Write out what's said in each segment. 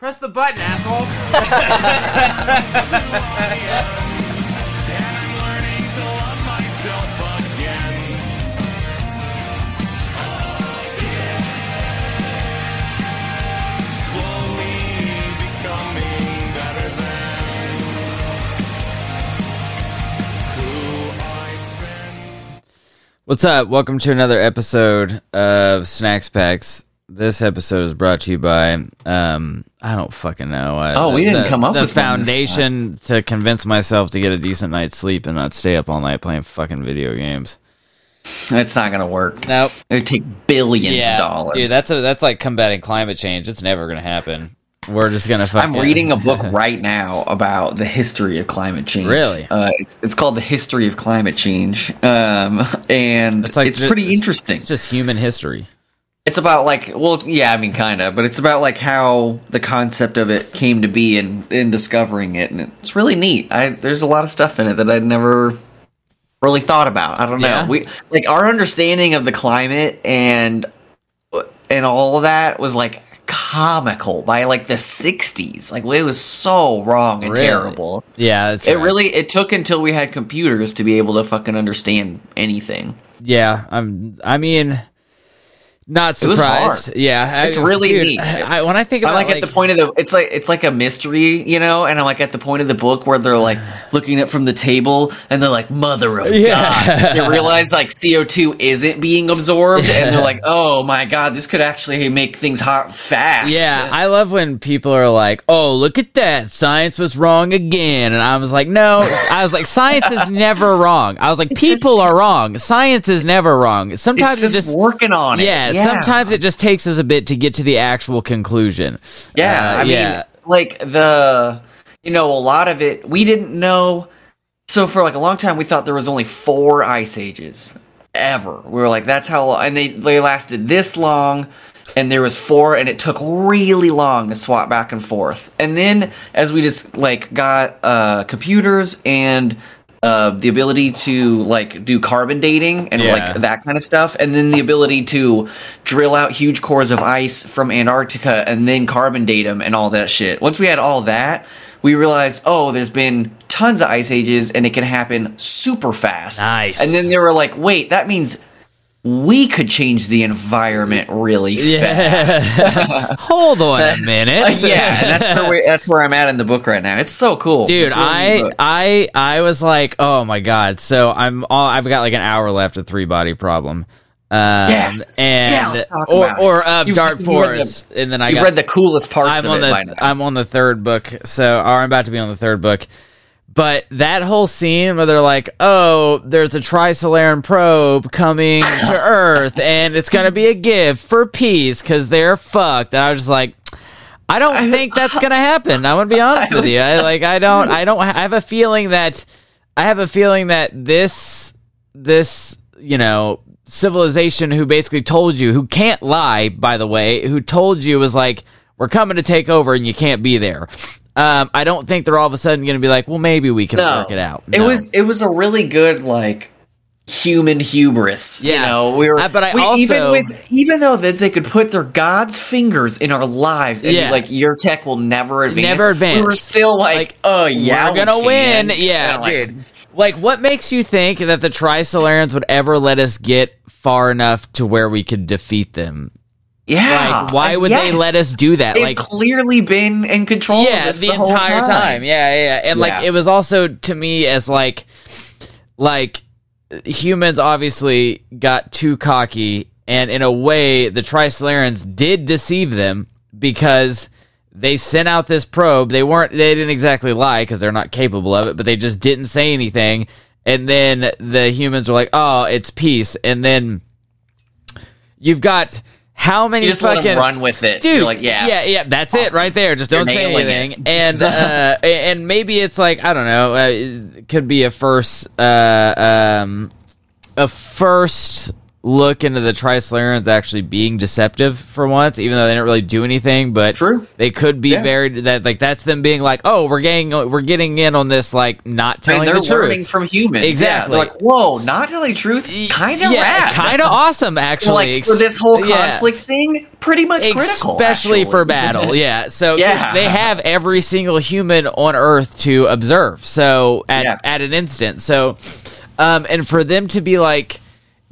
Press the button, asshole. What's up? Welcome to another episode of Snacks Packs. This episode is brought to you by um I don't fucking know. Uh, Oh, we didn't come up the with this foundation to convince myself to get a decent night's sleep and not stay up all night playing fucking video games. It's not gonna work. Nope. It would take billions Yeah, of dollars. dude, that's a, that's like combating climate change. It's never gonna happen. We're just gonna fucking. I'm reading a book right now about the history of climate change. Really? Uh, it's, it's called The History of Climate Change, um, and It's like it's ju- pretty it's- interesting. just human history. It's about like, well, it's, yeah, I mean, kind of, but it's about like how the concept of it came to be and in discovering it, and it's really neat. I there's a lot of stuff in it that I'd never really thought about. I don't know. Yeah. We like our understanding of the climate and and all of that was like comical by like the 60s. Like it was so wrong and Really? terrible. Yeah, It right. really it took until we had computers to be able to fucking understand anything. Yeah, I'm. I mean, not It surprised. hard. Yeah, It's I, really dude, neat. I, when I think I'm about like, at the point of the it's like it's like a mystery, you know, and I'm like at the point of the book where they're like looking up from the table and they're like, Mother of Yeah. God. They realize like CO2 isn't being absorbed and they're like, Oh my god, this could actually make things hot fast. Yeah, I love when people are like, "Oh, look at that! Science was wrong again," and I was like, "No," I was like, "Science is never wrong." I was like, "People are wrong. Science is never wrong. Sometimes it's it just, just." working on it. yeah, sometimes it just takes us a bit to get to the actual conclusion. Yeah, Uh, I mean, like the, you know, a lot of it we didn't know. So for like a long time, we thought there was only four ice ages ever. We were like, that's how, long, and they they lasted this long, and there was four, and it took really long to swap back and forth. And then as we just like got uh, computers and uh, the ability to like do carbon dating and Yeah. like that kind of stuff, and then the ability to drill out huge cores of ice from Antarctica and then carbon date them and all that shit. Once we had all that, we realized, oh, there's been tons of ice ages and it can happen super fast. Nice. And then they were like, wait, that means we could change the environment really fast. Hold on a minute. Uh, yeah, that's where we, that's where I'm at in the book right now. It's so cool, dude really i i i was like oh my god so i'm all i've got like an hour left of three body problem um Yes. and Yeah, or or uh, You- dark you read the- forest and then i You've got read the coolest parts i'm of on it the by now. i'm on the third book so or i'm about to be on the third book but that whole scene where they're like, "Oh, there's a Trisolaran probe coming to Earth, and it's gonna be a gift for peace because they're fucked," and I was just like, I don't think that's gonna happen. I'm gonna be honest with you. I like I don't I don't I have a feeling that I have a feeling that this this you know civilization who basically told you who can't lie by the way who told you was like we're coming to take over and you can't be there. Um, I don't think they're all of a sudden going to be like, well, maybe we can No. work it out. It was it was a really good like human hubris. You Yeah. know, we were. Uh, but I we, even also- with even though that they could put their God's fingers in our lives and Yeah. be like your tech will never advance. Never advance. We were still like, Like, oh yeah, we're gonna can." win. Yeah, like, dude. Like, what makes you think that the Trisolarans would ever let us get far enough to where we could defeat them? Yeah. Like, why would they let us do that? They've like, clearly been in control. yeah, of this the, the, entire time. Yeah, yeah, yeah. And like, it was also to me as like, like humans obviously got too cocky, and in a way, the Trisolarans did deceive them because they sent out this probe. They weren't. They didn't exactly lie because they're not capable of it, but they just didn't say anything. And then the humans were like, "Oh, it's peace." And then you've got how many You just fucking run with it. dude You're like, yeah, yeah yeah that's it right there. Just don't say anything. and uh and maybe it's like i don't know uh, could be a first uh um a first look into the Trisolarans actually being deceptive for once, even though they didn't really do anything. But True. they could be Yeah. very that like that's them being like, oh, we're getting we're getting in on this like not telling they're the truth. learning from humans. Exactly. Yeah, they're like, whoa, not telling truth, kind of yeah, kind of awesome actually. like for this whole Yeah. conflict thing, pretty much critical, especially for battle. Yeah, So Yeah. they have every single human on Earth to observe. So at Yeah. at an instant. So, um, and for them to be like.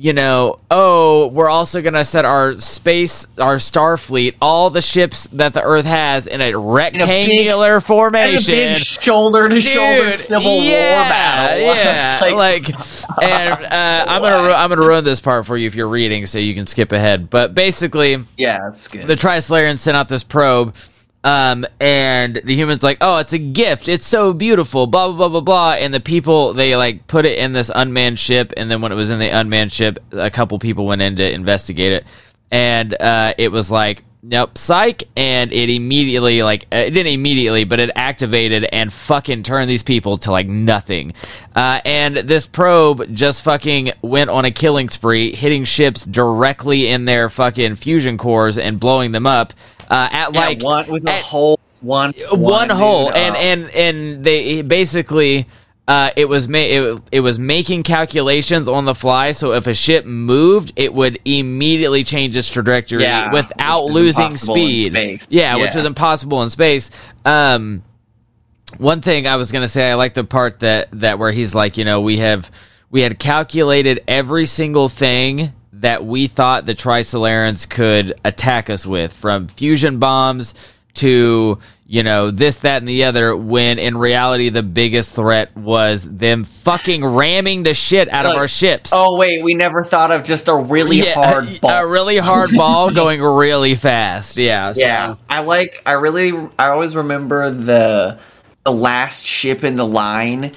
You know, oh, we're also gonna set our space, our star fleet, all the ships that the Earth has in a rectangular And a formation. big shoulder to shoulder Civil yeah, War battle. Yeah, It's like, and uh, I'm gonna ru- I'm gonna ruin this part for you if you're reading, so you can skip ahead. But basically, yeah, that's good. the Trisolarians sent out this probe, um, and the humans like, oh, it's a gift. It's so beautiful. Blah blah blah blah blah. And the people they like put it in this unmanned ship, and then when it was in the unmanned ship, a couple people went in to investigate it, and uh, it was like. Nope, psych, and it immediately like uh, it didn't immediately, but it activated and fucking turned these people to like nothing. Uh, and this probe just fucking went on a killing spree, hitting ships directly in their fucking fusion cores and blowing them up. Uh, at Yeah, like one with a at- hole, one, one hole, and uh, and and they basically. Uh, it was ma- it, it was making calculations on the fly, so if a ship moved, it would immediately change its trajectory Yeah, without losing speed. space. Yeah, which was impossible in space. Um, one thing I was gonna say, I like the part that that where he's like, you know, we have we had calculated every single thing that we thought the Trisolarans could attack us with, from fusion bombs to you know this, that, and the other. When in reality, the biggest threat was them fucking ramming the shit out of our ships. Oh wait, we never thought of just a really Yeah, hard ball. a really hard ball going really fast. Yeah, so- Yeah, I like. I really. I always remember the the last ship in the line,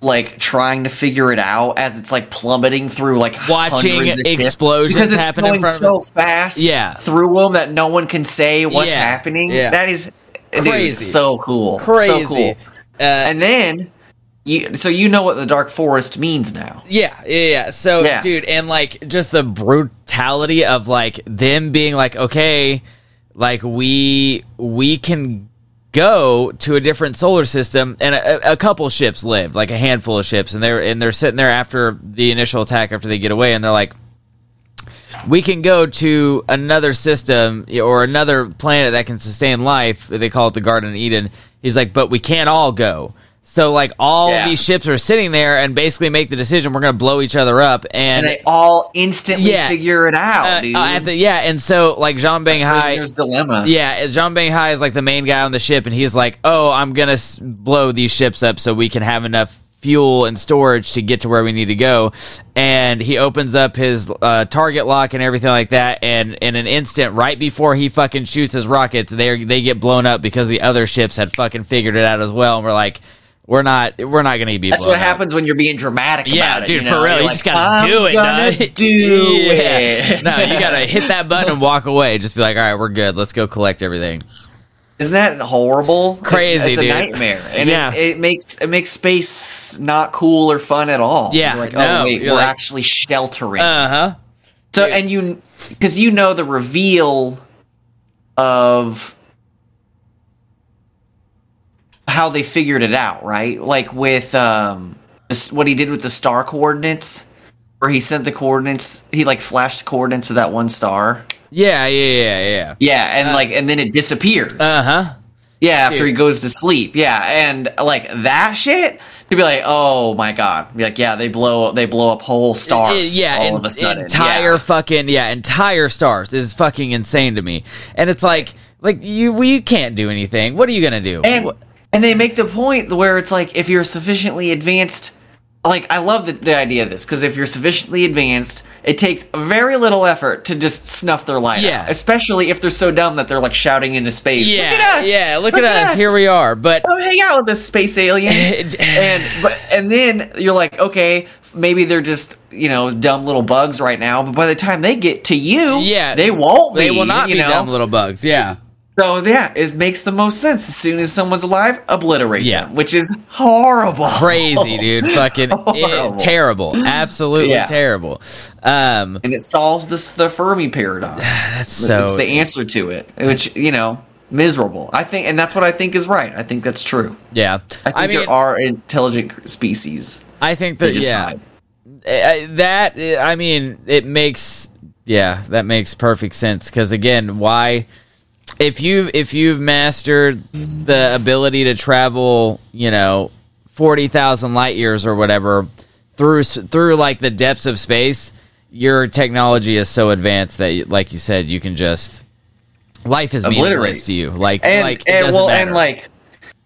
like trying to figure it out as it's like plummeting through like Watching explosions because it's happen in going so us. fast. Yeah. through them that no one can say what's Yeah, happening. yeah. That is dude, Crazy. so cool, crazy. so cool. Uh, And then. You, so you know what the Dark Forest means now. Yeah, yeah, yeah. So, Yeah. dude, and like just the brutality of like them being like, okay, like we we can go to a different solar system, and a, a couple ships lived, like a handful of ships, and they're and they're sitting there after the initial attack, after they get away, and they're like. We can go to another system or another planet that can sustain life. They call it the Garden of Eden. He's like, but we can't all go. So like all Yeah. these ships are sitting there and basically make the decision we're going to blow each other up And and, they all instantly Yeah. figure it out, uh, dude. uh, the, yeah and so like Zhang Beihai dilemma. yeah Zhang Beihai is like the main guy on the ship and he's like oh I'm going to s- blow these ships up so we can have enough fuel and storage to get to where we need to go and he opens up his uh, target lock and everything like that and in an instant right before he fucking shoots his rockets they they get blown up because the other ships had fucking figured it out as well and we're like we're not we're not going to be That's what up. happens when you're being dramatic Yeah, about it. dude, you for real, you like, just gotta "I'm do it, gonna do it. no, you gotta hit that button and walk away. Just be like, all right, we're good. Let's go collect everything. Isn't that horrible? It's- Crazy, it's, dude. a nightmare, and Yeah. it, it makes it makes space not cool or fun at all. Yeah, You're like no, oh wait, we're like- actually sheltering. Uh huh. so and you because you know the reveal of how they figured it out, right? Like with um what he did with the star coordinates, where he sent the coordinates, he like flashed coordinates to that one star. Yeah, yeah, yeah, yeah. Yeah, and like and then it disappears. Uh huh. yeah, after dude. he goes to sleep. Yeah, and like that shit to be like, oh my god, be like, yeah, they blow they blow up whole stars. yeah, all en- of a sudden, entire yeah. fucking yeah, entire stars is fucking insane to me. And it's like, like you, we can't do anything. What are you gonna do? and and they make the point where it's like if you're sufficiently advanced. Like I love the, the idea of this because if you're sufficiently advanced, it takes very little effort to just snuff their light Yeah. out. Especially if they're so dumb that they're like shouting into space. yeah, look at us! yeah. Look, at, us. Here we are. But Come hang out with this space aliens. and but and then you're like, okay, maybe they're just you know dumb little bugs right now. But by the time they get to you, Yeah, they won't. they be, will not you be know? dumb little bugs. Yeah. So yeah, it makes the most sense. As soon as someone's alive, obliterate Yeah. them, which is horrible. Crazy, dude. Fucking it- terrible. Absolutely Yeah. terrible. Um, And it solves this the Fermi paradox. that's so. it's the answer to it, which you know, miserable. I think, and that's what I think is right. I think that's true. yeah. I think I mean, there are intelligent species. I think that yeah. hide. Uh, that I mean, it makes yeah, that makes perfect sense. Because again, why? If you if you've mastered the ability to travel, you know, forty thousand light years or whatever through through like the depths of space, your technology is so advanced that, like you said, you can just life is meaningless to you. Like and like and well matter. and like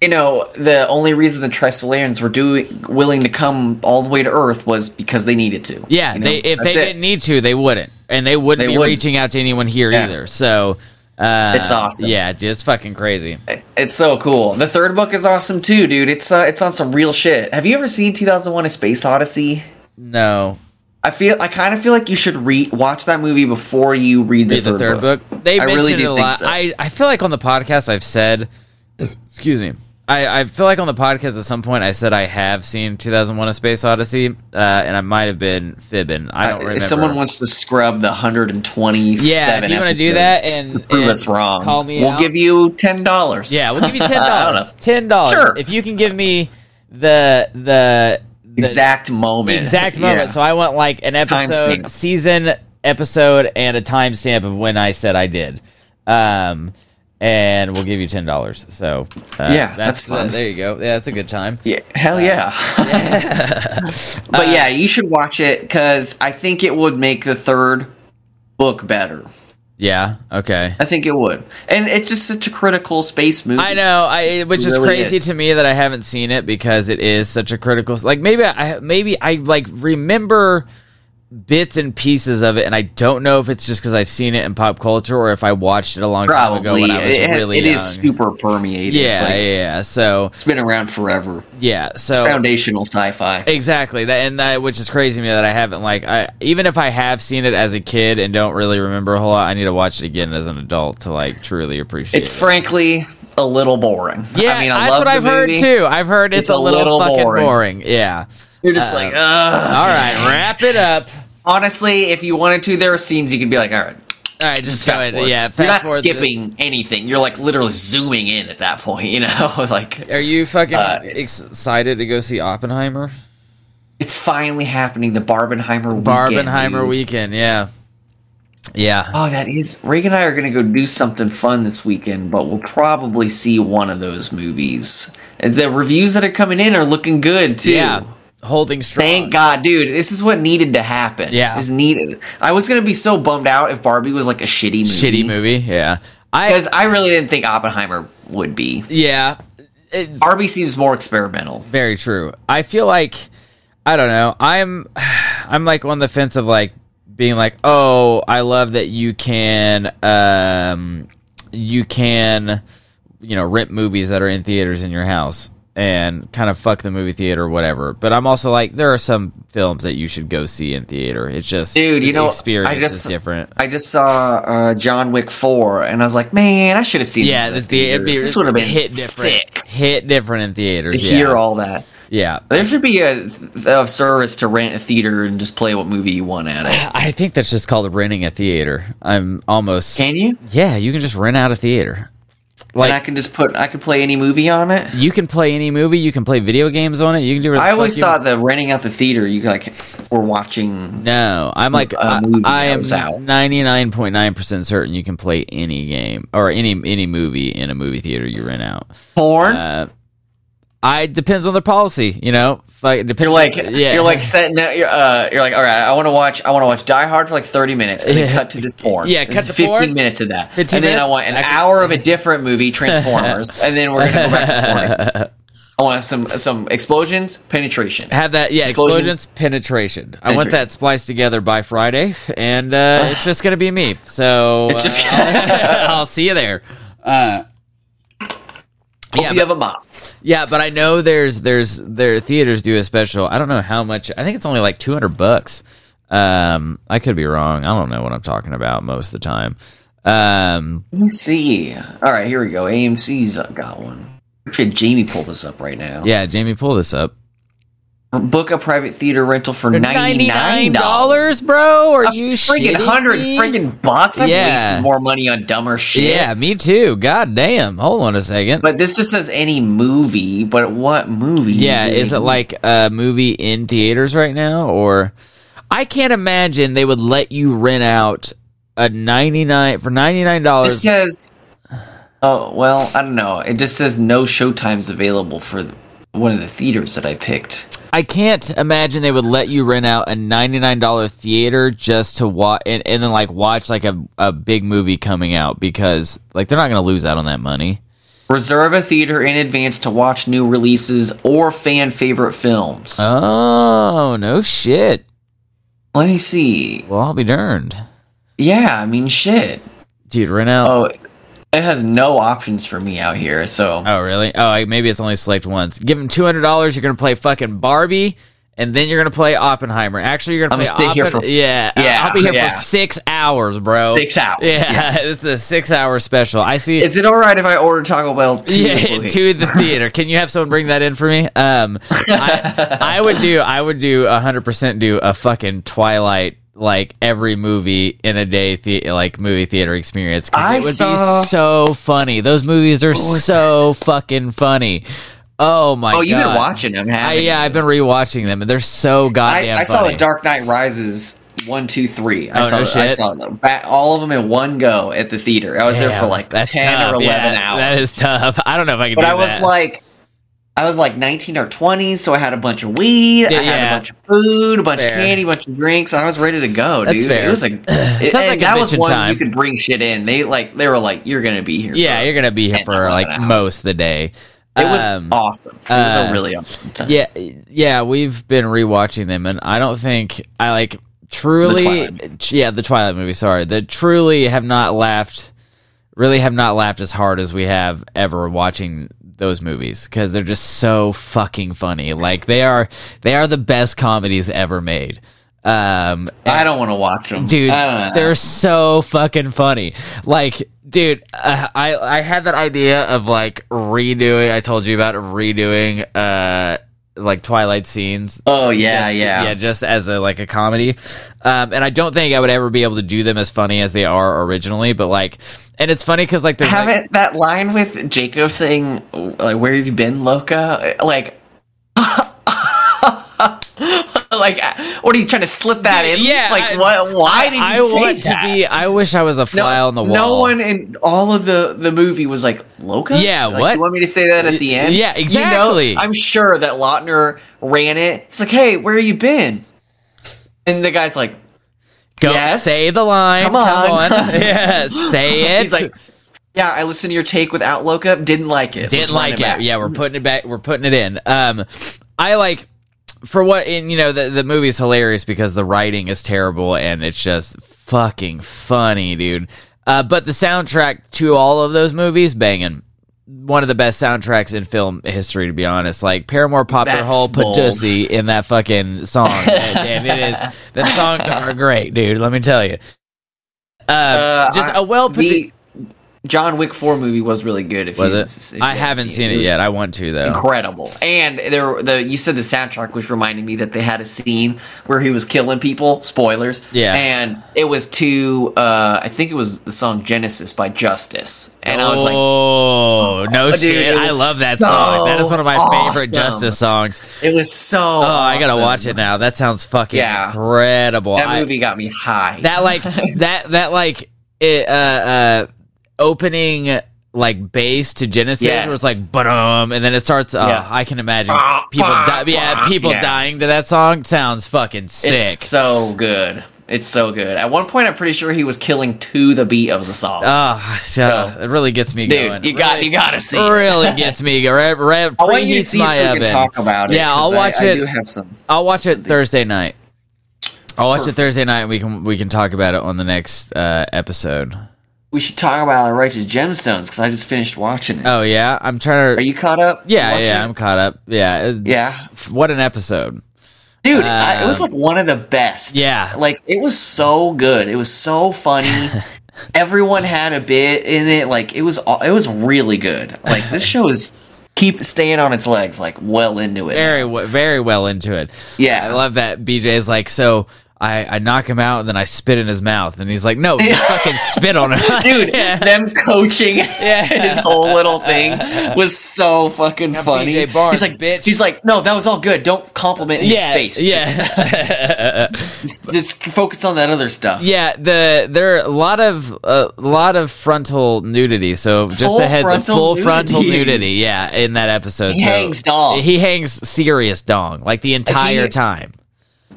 you know the only reason the Trisolarians were doing willing to come all the way to Earth was because they needed to. Yeah, you know? they if they it. didn't need to, they wouldn't, and they wouldn't They be wouldn't. reaching out to anyone here Yeah. either. So uh, It's awesome. Yeah, it's fucking crazy. It's so cool. The third book is awesome too, dude. It's uh, it's on some real shit. Have you ever seen 2001: A Space Odyssey? No, I feel I kind of feel like you should read watch that movie before you read the, read third, the third book. book. They I really do a think lot. so. I I feel like on the podcast I've said, excuse me. I, I feel like on the podcast at some point I said I have seen 2001: A Space Odyssey, uh, and I might have been fibbing. I don't remember. If someone wants to scrub the 127 yeah, if you want to do that and, prove us wrong, call me. we'll out. give you ten dollars. Yeah, we'll give you ten I don't know. dollars. Ten dollars. Sure. If you can give me the the, the exact moment. exact moment. Yeah. So I want like an episode, season, episode, and a timestamp of when I said I did. Um, and we'll give you ten dollars. So uh, Yeah, that's fun. uh, there you go. Yeah, that's a good time. Yeah, hell yeah. but yeah, you should watch it because I think it would make the third book better. Yeah. Okay. I think it would, and it's just such a critical space movie. I know, I which is really crazy is. to me that I haven't seen it because it is such a critical. Like maybe I maybe I like remember bits and pieces of it, and I don't know if it's just because I've seen it in pop culture or if I watched it a long time ago Probably when I was it, really it young. is super permeated. yeah, Like, yeah. So it's been around forever. yeah, It's so foundational sci-fi. Exactly that, and that which is crazy to me that I haven't like I even if I have seen it as a kid and don't really remember a whole lot, I need to watch it again as an adult to like truly appreciate. It. It's it. frankly a little boring. yeah, I mean, I that's love what I've heard too. I've heard it's, It's a, a little, little fucking boring. boring. Yeah. You're just like, ugh. All right, wrap it up. Honestly, if you wanted to, there are scenes you could be like, all right, All right, just, just go fast ahead. forward. Yeah, You're not forward the- skipping anything. You're like literally zooming in at that point. You know, like Are you fucking Uh, excited to go see Oppenheimer? it's finally happening. The Barbenheimer weekend. Barbenheimer dude. weekend. Yeah. Yeah. Oh, that is. Reagan and I are going to go do something fun this weekend, but we'll probably see one of those movies. And The reviews that are coming in are looking good too. Yeah. Holding strong. Thank God, dude. This is what needed to happen. Yeah. This needed. I was gonna be so bummed out if Barbie was like a shitty movie. Shitty movie. Yeah. I Because I really didn't think Oppenheimer would be. yeah. It, Barbie seems more experimental. Very true. I feel like I don't know. I'm I'm like on the fence of like being like, "Oh, I love that you can um you can you know, rent movies that are in theaters in your house and kind of fuck the movie theater or whatever." But I'm also like there are some films that you should go see in theater. It's just Dude, you the know, experience I just is different. I just saw uh, John Wick four, and I was like, man, I should have seen. yeah, this, the, be, this would have been hit different. sick Hit different in theaters. to yeah. hear all that. yeah. There should be a, a service to rent a theater and just play what movie you want at it. I think that's just called renting a theater. I'm almost Can you? Yeah, you can just rent out a theater. Like, and I can just put, I can play any movie on it. you can play any movie, you can play video games on it. You can do. whatever I always thought that renting out the theater, you like were watching. No, I'm like a I, movie I am ninety nine point nine percent certain you can play any game or any any movie in a movie theater you rent out. Porn. Uh, I depends on their policy, you know. Like, depends, you're like, yeah, you're like setting. Out, you're, uh, you're like, all right, I want to watch. I want to watch Die Hard for like 30 minutes, and then cut to this porn. Yeah, cut to 15 porn. minutes of that, 15 and then I want an I can- hour of a different movie, Transformers, and then we're gonna go back to porn. I want some some explosions, penetration. have that yeah Explosions. explosions, penetration. I want that spliced together by Friday, and uh, it's just gonna be me. So It's just- uh, I'll see you there. Uh, Hope yeah, you but- have a mom. Yeah, but I know there's there's their theaters do a special. I don't know how much. I think it's only like 200 bucks. Um, I could be wrong. I don't know what I'm talking about most of the time. Um, Let me see. All right, here we go. AMC's got one. Should Jamie pull this up right now? yeah, Jamie, pull this up. Book a private theater rental for ninety nine dollars, bro? Or you freaking hundred freaking bucks? I've Yeah. wasted more money on dumber shit. Yeah, me too. God damn. Hold on a second. But this just says any movie. But what movie? yeah, is it like a movie in theaters right now, or I can't imagine they would let you rent out a ninety nine for ninety nine It dollars. says. Oh well, I don't know. It just says no showtimes available for one of the theaters that I picked. I can't imagine they would let you rent out a ninety nine dollar theater just to watch and, and then like watch like a, a big movie coming out because like they're not gonna lose out on that money. Reserve a theater in advance to watch new releases or fan favorite films. Oh no shit. Let me see. Well, I'll be darned, Yeah, I mean shit. dude. Rent out. Oh, it has no options for me out here. So Oh, really? Oh, I- maybe it's only select once. Give them two hundred dollars. You're gonna play fucking Barbie, and then you're gonna play Oppenheimer. Actually, you're gonna I'm play stay here for- yeah, Yeah, I'll be here yeah. for six hours, bro. Six hours, Yeah, yeah. it's a six-hour special. I see. is it all right if I order Taco Bell? To yeah, this to the theater. Can you have someone bring that in for me? Um, I, I would do. I would do hundred percent. Do a fucking Twilight. Like every movie in a day, the- like movie theater experience. I it would saw- be so funny. Those movies are so fucking funny. Oh my god! Oh, you've been watching them, I, yeah, you? I've been rewatching them, and they're so I, goddamn. I saw funny. the Dark Knight Rises one, two, three. I Oh, saw no I shit. saw them, all of them in one go at the theater. I was there for like ten tough. or eleven Yeah, hours. That is tough. I don't know if I can. but I was that. like, I was like nineteen or twenty, so I had a bunch of weed, Yeah, I had yeah. a bunch of food, a bunch Fair. of candy, a bunch of drinks. I was ready to go, That's dude. fair. It was like, it, like that was one time. you could bring shit in. They like they were like, you're gonna be here. yeah, you're gonna be here for like hours. most of the day. It was Um, awesome. It was uh, a really awesome time. Yeah, yeah, we've been rewatching them, and I don't think I like truly. Twilight. yeah, the Twilight movie. Sorry, that truly have not laughed. Really have not laughed as hard as we have ever watching those movies because they're just so fucking funny. Like they are, they are the best comedies ever made. Um, I don't want to watch them, dude I don't know. they're so fucking funny like dude uh, i i had that idea of like redoing i told you about redoing uh like twilight scenes Oh yeah, just, yeah. yeah just as a like a comedy um and i don't think i would ever be able to do them as funny as they are originally but like and it's funny because like Haven't that line with Jacob saying like "Where have you been, Loca?" Like, like, what are you trying to slip that in? Yeah, like I- what? Why did you I say want that? to be i wish i was a fly no, on the wall no one in all of the the movie was like Loca. Yeah, Like, what? You want me to say that at the end? Yeah, You know, exactly. I'm sure that Lautner ran it. It's like, hey, where you been? And the guy's like, go yes. say the line Come come on. on, yeah say it he's like, yeah, I listened to your take with Outlook. Didn't like it. didn't like it. back." Yeah, we're putting it back. We're putting it in. Um, I like for what in you know the the is hilarious because the writing is terrible and it's just fucking funny, dude. Uh, but the soundtrack to all of those movies, banging. One of the best soundtracks in film history, to be honest. Like Paramore popped their whole bold. In that fucking song, and, and it is. The songs are great, dude. Let me tell you. Uh, Uh, just I- a well put. the John Wick Four movie was really good. If Was you, it? if I you haven't seen it was yet. I want to though. Incredible, and there the you said the soundtrack was reminding me that they had a scene where he was killing people. Spoilers. Yeah. and it was to uh, I think it was the song Genesis by Justice, and I was like, oh no dude, shit! I love that so song. That is one of my favorite. Justice songs. it was so. Oh, I gotta watch it now. That sounds fucking Yeah. incredible. That I- movie got me high. that like that that like it, uh uh opening like bass to Genesis Yes. where it's like but-um and then it starts. Oh, Yeah. I can imagine people. Di- yeah, people Yeah. dying to that song sounds fucking sick. It's so good. It's so good. At one point, I'm pretty sure he was killing to the beat of the song. Oh, so, it really gets me Dude, going. you got Really- you got to see. it. really gets me. Re- re- I want you to see so we can talk about it. Yeah, I'll watch I, it. I have some. I'll watch it Thursday night. I'll watch it. Thursday night. And we can we can talk about it on the next uh, episode. We should talk about Righteous Gemstones because I just finished watching it. Oh yeah, I'm trying to. Are you caught up? Yeah, yeah, it? I'm caught up. Yeah, yeah, What an episode. dude, I, it was Um, like one of the best. Yeah. like it was so good. It was so funny. everyone had a bit in it. Like it was, it was really good. Like this show is keep staying on its legs, like well into it. Very, w- very well into it. Yeah. I love that. BJ is like, so I, I knock him out and then I spit in his mouth, and he's like, no, you fucking spit on him, Dude, Yeah. them coaching his whole little thing was so fucking funny. Barnes, he's like, bitch. he's like, no, that was all good. Don't compliment his yeah, face. yeah. just, just focus on that other stuff. Yeah, the there are a lot of a lot of frontal nudity. So just Full a heads up, frontal full frontal nudity. nudity. Yeah, in that episode, He So hangs dong. He hangs serious dong like the entire He- time.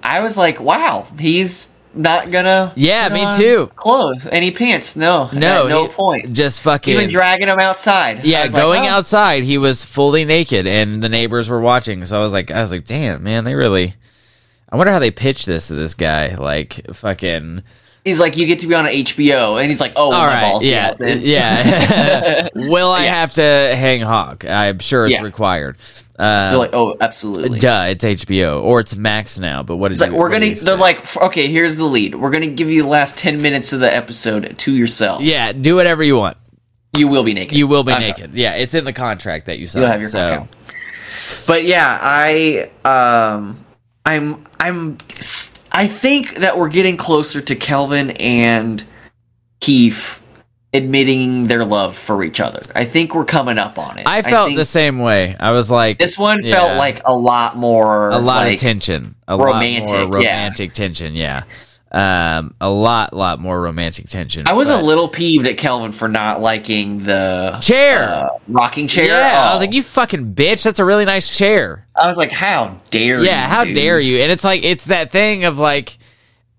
I was like, wow, he's not gonna. Yeah, me on too. Clothes, any pants? No, No, no he- point. Just fucking. Even dragging him outside. Yeah, was like, going oh. outside, he was fully naked, and the neighbors were watching. So I was like, I was like, damn, man, they really. I wonder how they pitched this to this guy. Like, fucking. He's like, you get to be on HBO, and he's like, oh, all right, yeah, yeah. Will I Yeah. have to hang hog? I'm sure it's Yeah. required. They're Uh, like, oh, absolutely. duh, it's HBO or it's Max now. But what is It's like we're gonna. They're like, okay, here's the lead. We're gonna give you the last ten minutes of the episode to yourself. yeah, do whatever you want. you will be naked. You will be I'm naked. sorry. Yeah, it's in the contract that you signed. You'll have your so. cock. But yeah, I um, I'm I'm I think that we're getting closer to Kelvin and Keefe admitting their love for each other. I think we're coming up on it. I felt think the same way. I was like, This one Yeah. felt like a lot more a lot like, of tension, a romantic, lot more yeah. romantic tension. Yeah, um, a lot, lot more romantic tension. I was but- a little peeved at Kelvin for not liking the Chair. uh, rocking chair. Yeah, I Oh. was like, you fucking bitch. That's a really nice chair. I was like, how dare you? Yeah, how dude? dare you? And it's like it's that thing of like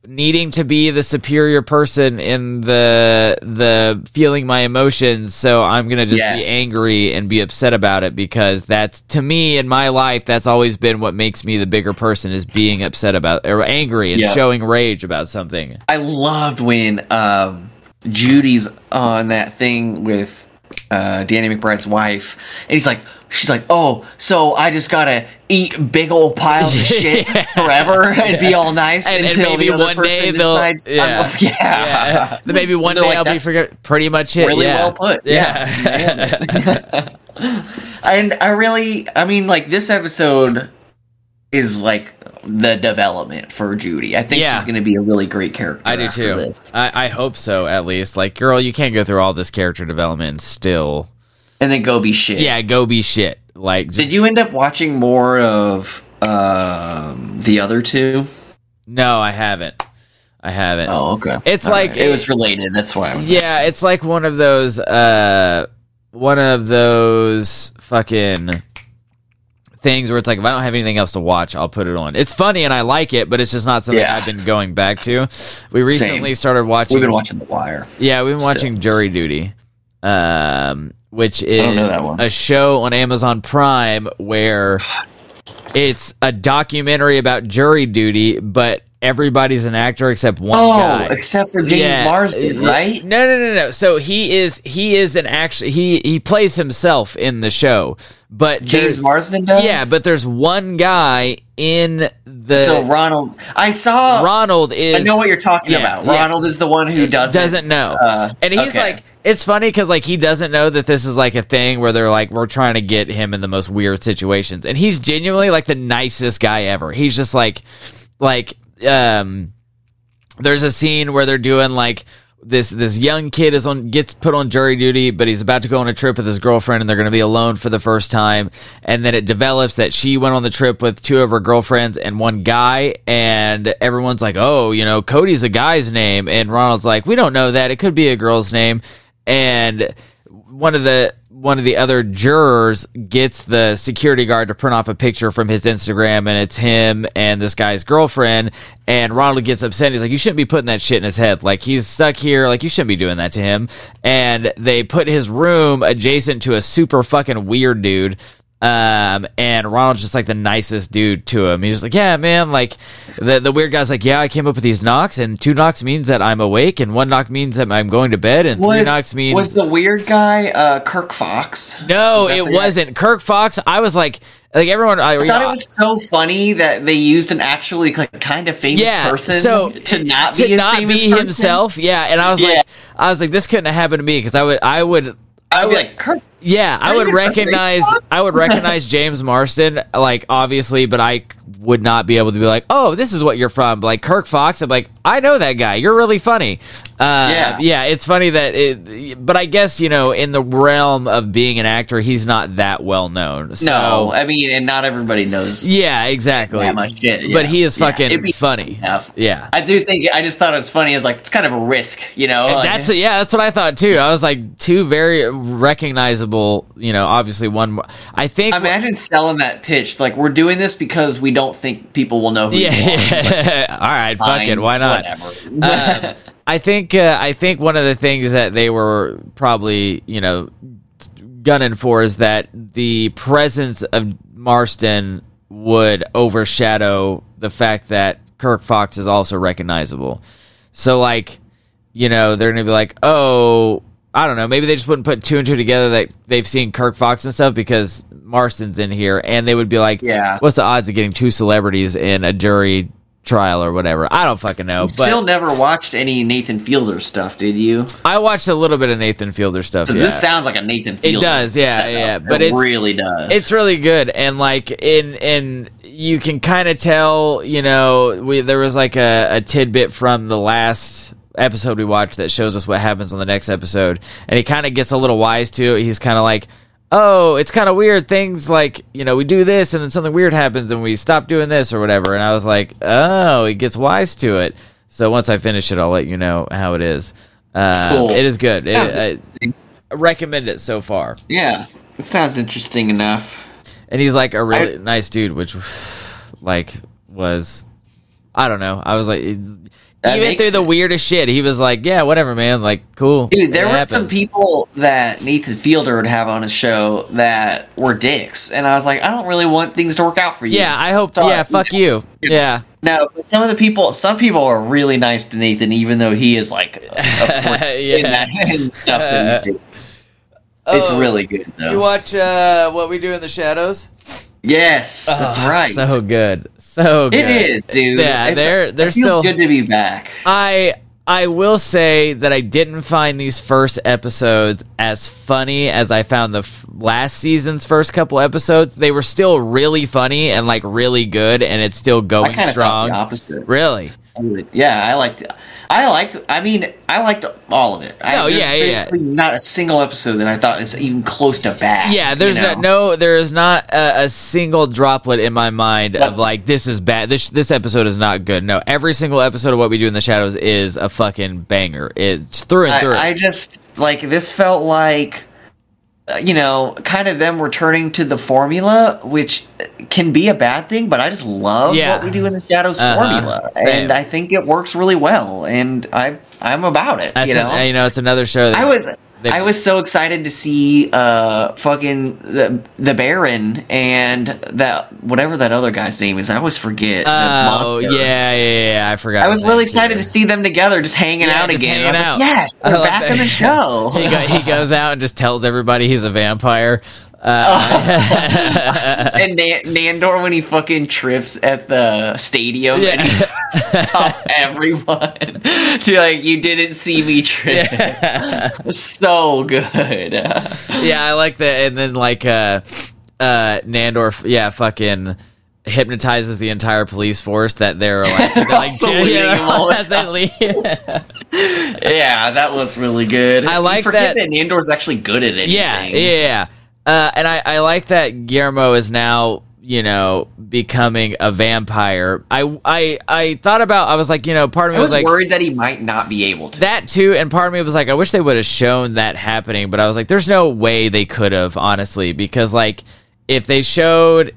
needing to be the superior person in the the feeling my emotions so i'm gonna just Yes. be angry and be upset about it because that's to me in my life that's always been what makes me the bigger person is being upset about or angry and Yeah. showing rage about something I loved when um, Judy's on that thing with uh, Danny McBride's wife, and he's like, she's like, "Oh, so I just gotta eat big old piles of shit forever and be all nice and, and until maybe the other one person day they'll decides." yeah, yeah. yeah. maybe one day like, i'll be forget pretty much it Really yeah. well put. yeah, And I really, I mean, like this episode is like the development for Judy. I think Yeah. she's going to be a really great character. I do too. I, I hope so, at least. Like, girl, you can't go through all this character development and still, And then go be shit. yeah, go be shit. Like, just, Did you end up watching more of um, the other two? no, I haven't. I haven't. Oh, okay. It's All like- right. it was related. That's why I was. yeah, it's like one of those, uh, one of those fucking things where it's like if I don't have anything else to watch, I'll put it on. It's funny and I like it, but it's just not something Yeah. I've been going back to. We recently Same. started watching. We've been watching The Wire. Yeah, we've been Still. watching Jury Duty, um, which is don't know that one. a show on Amazon Prime where it's a documentary about jury duty, but everybody's an actor except one Oh, guy. except for James Yeah, Marsden, right? No, no, no, no. So he is he is an actual he he plays himself in the show, but James Marsden does. yeah, but there's one guy in the so Ronald, I saw. Ronald is I know what you're talking yeah, about. yeah. Ronald is the one who doesn't doesn't know. uh, and he's okay. like, it's funny because like he doesn't know that this is like a thing where they're like we're trying to get him in the most weird situations, and he's genuinely like the nicest guy ever. He's just like, like, um, there's a scene where they're doing like this this young kid is on gets put on jury duty but he's about to go on a trip with his girlfriend and they're going to be alone for the first time. And then it develops that she went on the trip with two of her girlfriends and one guy. And everyone's like oh you know cody's a guy's name. And ronald's like we don't know that. It could be a girl's name and one of the one of the other jurors gets the security guard to print off a picture from his Instagram and it's him and this guy's girlfriend and Ronald gets upset. He's like you shouldn't be putting that shit in his head. Like he's stuck here. Like you shouldn't be doing that to him. And they put his room adjacent to a super fucking weird dude Um, and Ronald's just like the nicest dude to him. He's just like, yeah, man. Like the the weird guy's like, yeah, I came up with these knocks, and two knocks means that I'm awake, and one knock means that I'm going to bed, and three knocks means was the weird guy uh, Kirk Fox? no, Was it wasn't Kirk Fox. I was like, like everyone. I, I thought it was so funny that they used an actually like kind of famous yeah, person so to not be to not be person. himself. Yeah, and I was Yeah. like, I was like, this couldn't have happened to me because I would, I would. I would be like Kirk. Yeah, I would recognize I would recognize James Marsden, like obviously, but I would not be able to be like, oh, this is what you're from. But, like Kirk Fox, I'm like, I know that guy. You're really funny. Uh, Yeah. yeah, it's funny that it, but I guess you know, in the realm of being an actor, he's not that well known. So, No, I mean, and not everybody knows yeah, exactly. that much shit. But yeah. he is Yeah, fucking it'd be funny. enough. Yeah. I do think I just thought it was funny as like it's kind of a risk, you know. Like- that's yeah, that's what I thought too. I was like two very recognizable, you know, obviously one. more- I think Imagine selling that pitch like we're doing this because we don't think people will know who are. Like, yeah. All right, fuck it, why not? Whatever. Um, I think uh, I think one of the things that they were probably you know gunning for is that the presence of Marsden would overshadow the fact that Kirk Fox is also recognizable. So like, you know, they're gonna be like, oh, I don't know, maybe they just wouldn't put two and two together that they've seen Kirk Fox and stuff because Marsden's in here, and they would be like, Yeah. what's the odds of getting two celebrities in a jury trial or whatever? I don't fucking know, but Still never watched any Nathan Fielder stuff, did you? I watched a little bit of Nathan Fielder stuff. Because Yeah. this sounds like a Nathan Fielder. It does, yeah, yeah, but it really does. it's really good and like in in you can kind of tell you know we there was like a, a tidbit from the last episode we watched that shows us what happens on the next episode and he kind of gets a little wise to it he's kind of like oh it's kind of weird things like you know we do this and then something weird happens and we stop doing this or whatever and i was like oh he gets wise to it so once i finish it i'll let you know how it is uh, Cool. it is good it, I. I recommend it so far yeah, it sounds interesting enough. and he's like a really I- nice dude, which like was I don't know. I was like even That through makes the weirdest shit, he was like, "Yeah, whatever, man. Like, cool." Dude, there It were some people that Nathan Fielder would have on his show that were dicks, and I was like, I don't really want things to work out for you. Yeah, I hope. Sorry. Yeah, fuck you. Yeah, No, but some of the people, some people are really nice to Nathan, even though he is like a, a freak Yeah. in that and stuff that he's doing. It's Oh, really good though. You watch uh, what we do in the shadows? Yes, ah, that's Oh, right. So good, so good. it is, dude. Yeah, It's- they're they're it feels still good to be back. I I will say that I didn't find these first episodes as funny as I found the f- last season's first couple episodes. They were still really funny and like really good, and it's still going strong. opposite. Really? Yeah, I liked. I liked. I mean, I liked all of it. I, Oh, there's yeah, yeah, yeah. Not a single episode that I thought was even close to bad. Yeah. There's you know? no, no there is not a, a single droplet in my mind of like this is bad. This this episode is not good. No, every single episode of what we do in the shadows is a fucking banger. It's through and through. I, I just like this felt like you know kind of them returning to the formula which can be a bad thing but i just love Yeah. what we do in the shadows Uh-huh. formula Same. and i think it works really well and i i'm about it That's you know an- you know, it's another show. That i was they- I was so excited to see uh fucking the the Baron and that whatever that other guy's name is. I always forget. Oh yeah, yeah, yeah. I forgot. I was really excited too. to see them together, just hanging Yeah, out just again. hanging out. like, yes, they're back that. on the show. he, go, he goes out and just tells everybody he's a vampire. Oh. Uh, and Nan- Nandor when he fucking trips at the stadium and he tops everyone to like you didn't see me trip. so good. yeah, I like that. And then like uh, uh, Nandor, yeah, fucking hypnotizes the entire police force that they're like, they're like yeah, leading him all the they leave. yeah, that was really good. I like forget that- that Nandor's actually good at it. yeah, yeah, yeah. Uh, and I, I like that Guillermo is now, you know, becoming a vampire. I, I, I thought about. I was like, you know, part of me I was like, worried that he might not be able to. that too and part of me was like i wish they would have shown that happening but i was like there's no way they could have honestly because like if they showed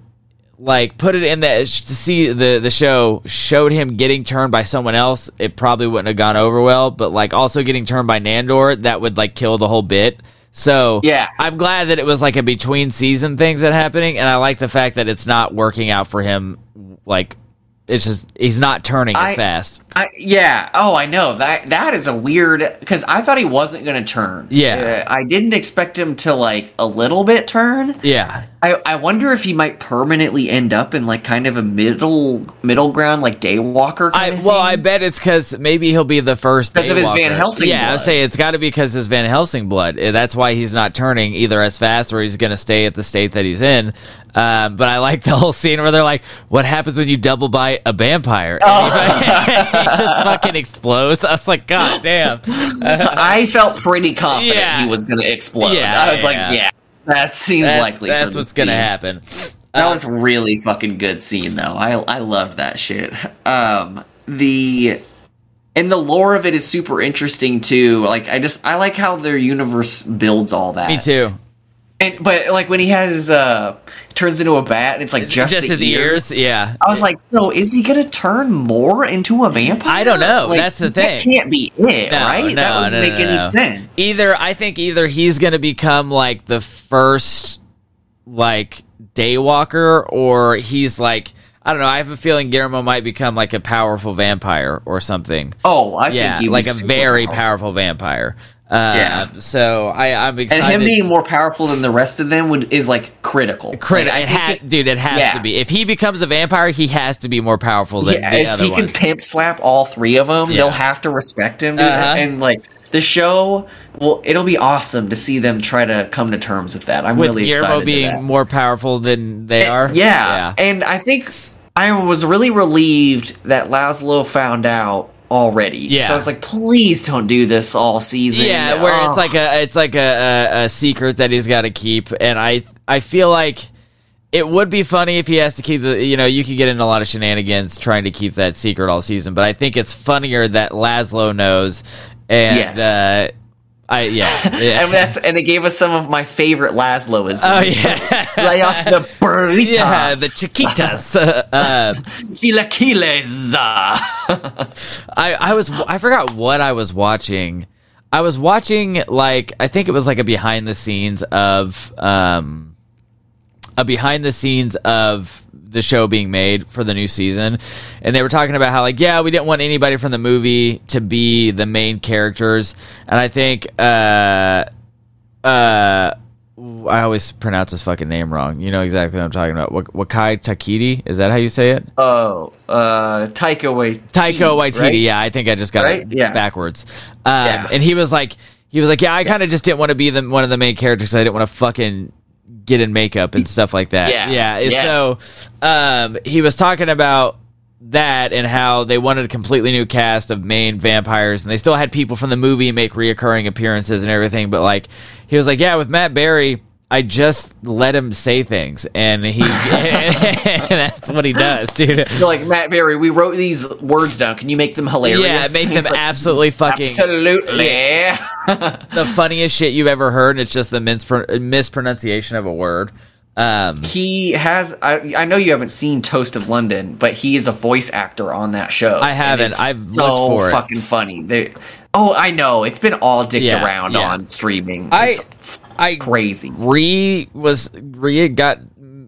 like put it in the to see the the show showed him getting turned by someone else it probably wouldn't have gone over well but like also getting turned by nandor that would like kill the whole bit So Yeah. I'm glad that it was like a between season things that happening, and I like the fact that it's not working out for him. Like it's just he's not turning as fast. I, yeah. Oh, I know that that is a weird because I thought he wasn't going to turn. Yeah. Uh, I didn't expect him to like a little bit turn. Yeah, I, I wonder if he might permanently end up in like kind of a middle middle ground like Daywalker. I of well, thing. I bet it's because maybe he'll be the first because of his Van Helsing blood Yeah, I would blood. say it's got to be because his Van Helsing blood. Uh, That's why he's not turning either as fast, or he's going to stay at the state that he's in. Um, but I like the whole scene where they're like, "What happens when you double bite a vampire?" He just fucking explodes. I was like, "God damn!" I felt pretty confident Yeah. he was going to explode. Yeah, I was like, yeah. yeah, that seems That's, likely. that's what's going to happen. That was really fucking good scene though. I I loved that shit. Um the and the lore of it is super interesting too. Like I just I like how their universe builds all that. Me too. And but like when he has uh turns into a bat and it's like just, Just his ears. Yeah. I was like, so is he gonna turn more into a vampire? I don't know. Like, That's the thing. That can't be it, No, right? no, that wouldn't no, make no, any sense. Either I think either he's going to become like the first like daywalker or he's like I don't know, I have a feeling Guillermo might become like a powerful vampire or something. oh, I yeah, think he like a very powerful. powerful vampire. Uh, Yeah. So I, I'm excited. And him being more powerful than the rest of them would is like critical. Crit- Like, it has, dude. It has yeah. to be. If he becomes a vampire, he has to be more powerful than yeah, the if other he can pimp slap all three of them, Yeah. they'll have to respect him. Dude. Uh-huh. And like the show, well, it'll be awesome to see them try to come to terms with that. I'm With really Guillermo excited. being more powerful than they are. Yeah. and I think I was really relieved that Laszlo found out already. Yeah. so I was like, please don't do this all season. Yeah, where Oh. it's like a it's like a, a, a secret that he's got to keep, and I I feel like it would be funny if he has to keep the you know you could get into a lot of shenanigans trying to keep that secret all season, but I think it's funnier that Laszlo knows, and Yes. uh, I yeah yeah and that's and it gave us some of my favorite Laszloisms. oh yeah Lay off the burritos. yeah the chiquitas. uh, Chilaquiles. I I was I forgot what I was watching. I was watching like I think it was like a behind the scenes of um a behind the scenes of the show being made for the new season and they were talking about how like yeah we didn't want anybody from the movie to be the main characters and I think uh uh I always pronounce his fucking name wrong. You know exactly what I'm talking about. Wak- Wakai Takiti? Is that how you say it? Oh, uh, Taika Waititi. Taika Waititi. right? Yeah, I think I just got Right? it Yeah. backwards. Um, Yeah. And he was like, he was like, yeah, I kind of just didn't want to be the one of the main characters. I didn't want to fucking get in makeup and stuff like that. Yeah. yeah. Yes. So um, he was talking about that and how they wanted a completely new cast of main vampires and they still had people from the movie make reoccurring appearances and everything but like he was like yeah with matt berry i just let him say things and he that's what he does dude You're like Matt Berry. We wrote these words down. Can you make them hilarious? yeah make them like, absolutely fucking Absolutely. the funniest shit you've ever heard and it's just the mispr- mispronunciation of a word um he has. I, I know you haven't seen Toast of London, but he is a voice actor on that show. I haven't. I've so looked for it. fucking funny. They, oh, I know. It's been all dicked Yeah, around yeah. on streaming. It's i crazy. re was re got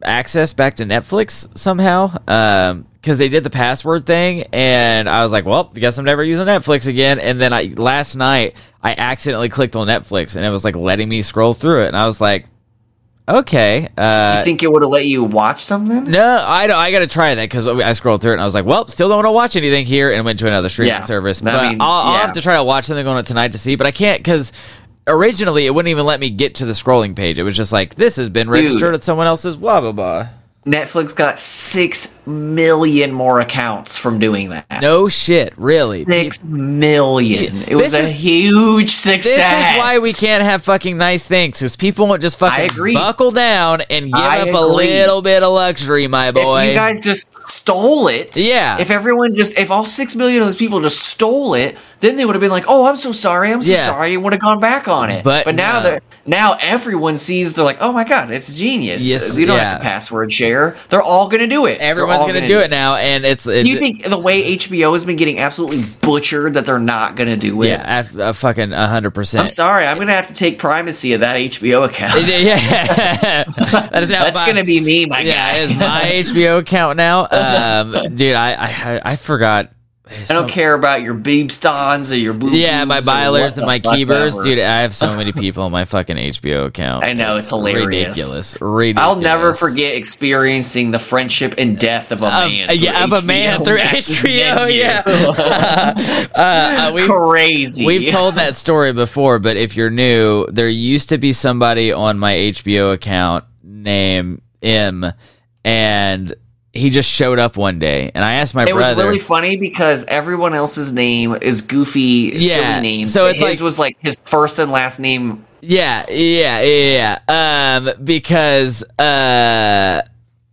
access back to Netflix somehow um because they did the password thing and I was like well I guess I'm never using Netflix again and then I last night I accidentally clicked on Netflix and it was like letting me scroll through it and I was like okay uh you think it would have let you watch something? no, I don't. I got to try that because I scrolled through it and I was like, "Well, still don't want to watch anything here," and went to another streaming Yeah. service. I But mean, I'll, I'll yeah. have to try to watch something on it tonight to see. But I can't because originally it wouldn't even let me get to the scrolling page. It was just like, "This has been registered at someone else's." Blah blah blah. Netflix got six million more accounts from doing that. No shit, really. Six million. It was This a is- huge success. This is why we can't have fucking nice things because people won't just fucking buckle down and give I up a little bit of luxury, my boy. If you guys just stole it, Yeah. if everyone just if all six million of those people just stole it, then they would have been like, "Oh, I'm so sorry, I'm so Yeah. sorry," and would have gone back on it. But but now no. that now everyone sees, they're like, "Oh my god, it's genius!" Yes, you don't yeah. have to password share. They're all gonna do it. Everyone's gonna, do it now, and it's. Do you think the way HBO has been getting absolutely butchered that they're not gonna do it? Yeah, a, a fucking hundred percent. I'm sorry, I'm gonna have to take primacy of that HBO account. Yeah, that is That's gonna be me, my yeah, guy. it's my HBO account now. Um, dude, I I, I forgot. I don't care about your beebstons or your boob. Yeah, my bilers and my ever. dude. I have so many people on my fucking HBO account. I know, it's hilarious. ridiculous. Ridiculous. I'll never forget experiencing the friendship and death of a Um, man. yeah, of through a man HBO through HBO. Yeah, uh, uh, we, crazy. We've told that story before, but if you're new, there used to be somebody on my HBO account named M, and he just showed up one day, and I asked my brother. It was really funny because everyone else's name is goofy, Yeah, silly names. so it's his like- was like his first and last name. yeah, yeah, yeah, yeah. Um, because uh,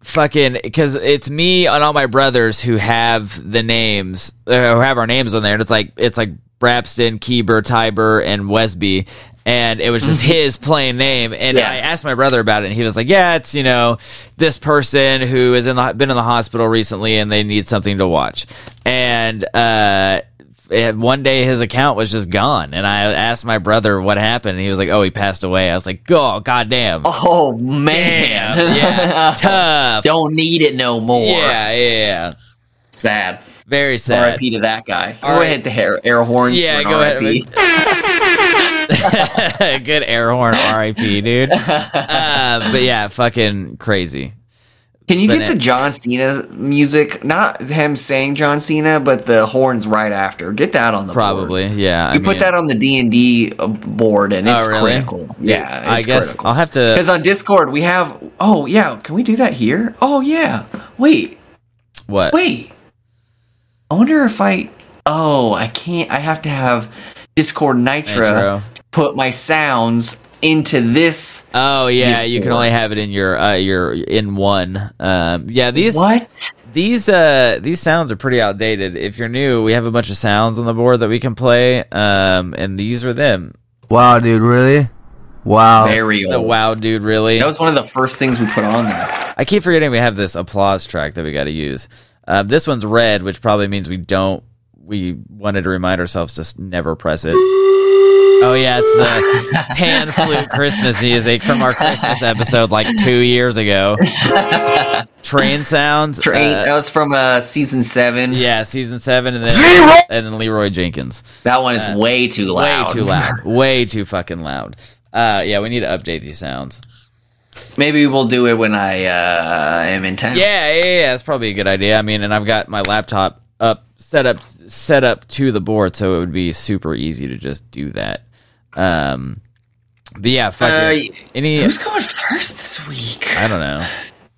fucking, because it's me and all my brothers who have the names, uh, who have our names on there, and it's like it's like Brapston, Kieber, Tiber, and Wesby. And it was just his plain name, and Yeah. I asked my brother about it, and he was like, "Yeah, it's you know this person who is in the been in the hospital recently, and they need something to watch." And uh, one day his account was just gone, and I asked my brother what happened, and he was like, "Oh, he passed away." I was like, "Oh, goddamn, Oh man, Damn, yeah, tough, Don't need it no more. yeah, yeah, sad. Very sad." R.I.P. to that guy. All Go right. ahead, the hair, air horns. Yeah, go ahead. Good air horn, R.I.P. Dude. Uh, but yeah, fucking crazy. Can you But get it- the John Cena music? Not him saying John Cena, but the horns right after. Get that on the board. Probably, yeah. You put that on the D and D board, and Oh, it's really? critical. Yeah, I it's guess critical. I'll have to. Because on Discord we have. Oh yeah, can we do that here? Oh yeah. Wait, What? wait. I wonder if I. Oh, I can't. I have to have Discord Nitro, Nitro. put my sounds into this. Oh yeah, you can only have it in your uh, your in one. Um, yeah, these What? these uh these sounds are pretty outdated. If you're new, we have a bunch of sounds on the board that we can play. Um, and these are them. Wow, dude, really? Wow. Very The old. wow, dude, really? That was one of the first things we put on there. I keep forgetting we have this applause track that we got to use. Uh, this one's red, which probably means we don't. We wanted to remind ourselves to never press it. Oh yeah, it's the pan flute Christmas music from our Christmas episode like two years ago. Train sounds. Train. uh, that was from uh, season seven. yeah, season seven, and then and then Leeroy Jenkins. That one is way too loud. Way too loud. Way too fucking loud. Uh, yeah, we need to update these sounds. Maybe we'll do it when I uh, am in town. Yeah, yeah, yeah, that's probably a good idea. I mean, and I've got my laptop up, set up, set up to the board, so it would be super easy to just do that. Um, but yeah, fucking Uh, any. Who's going first this week? I don't know.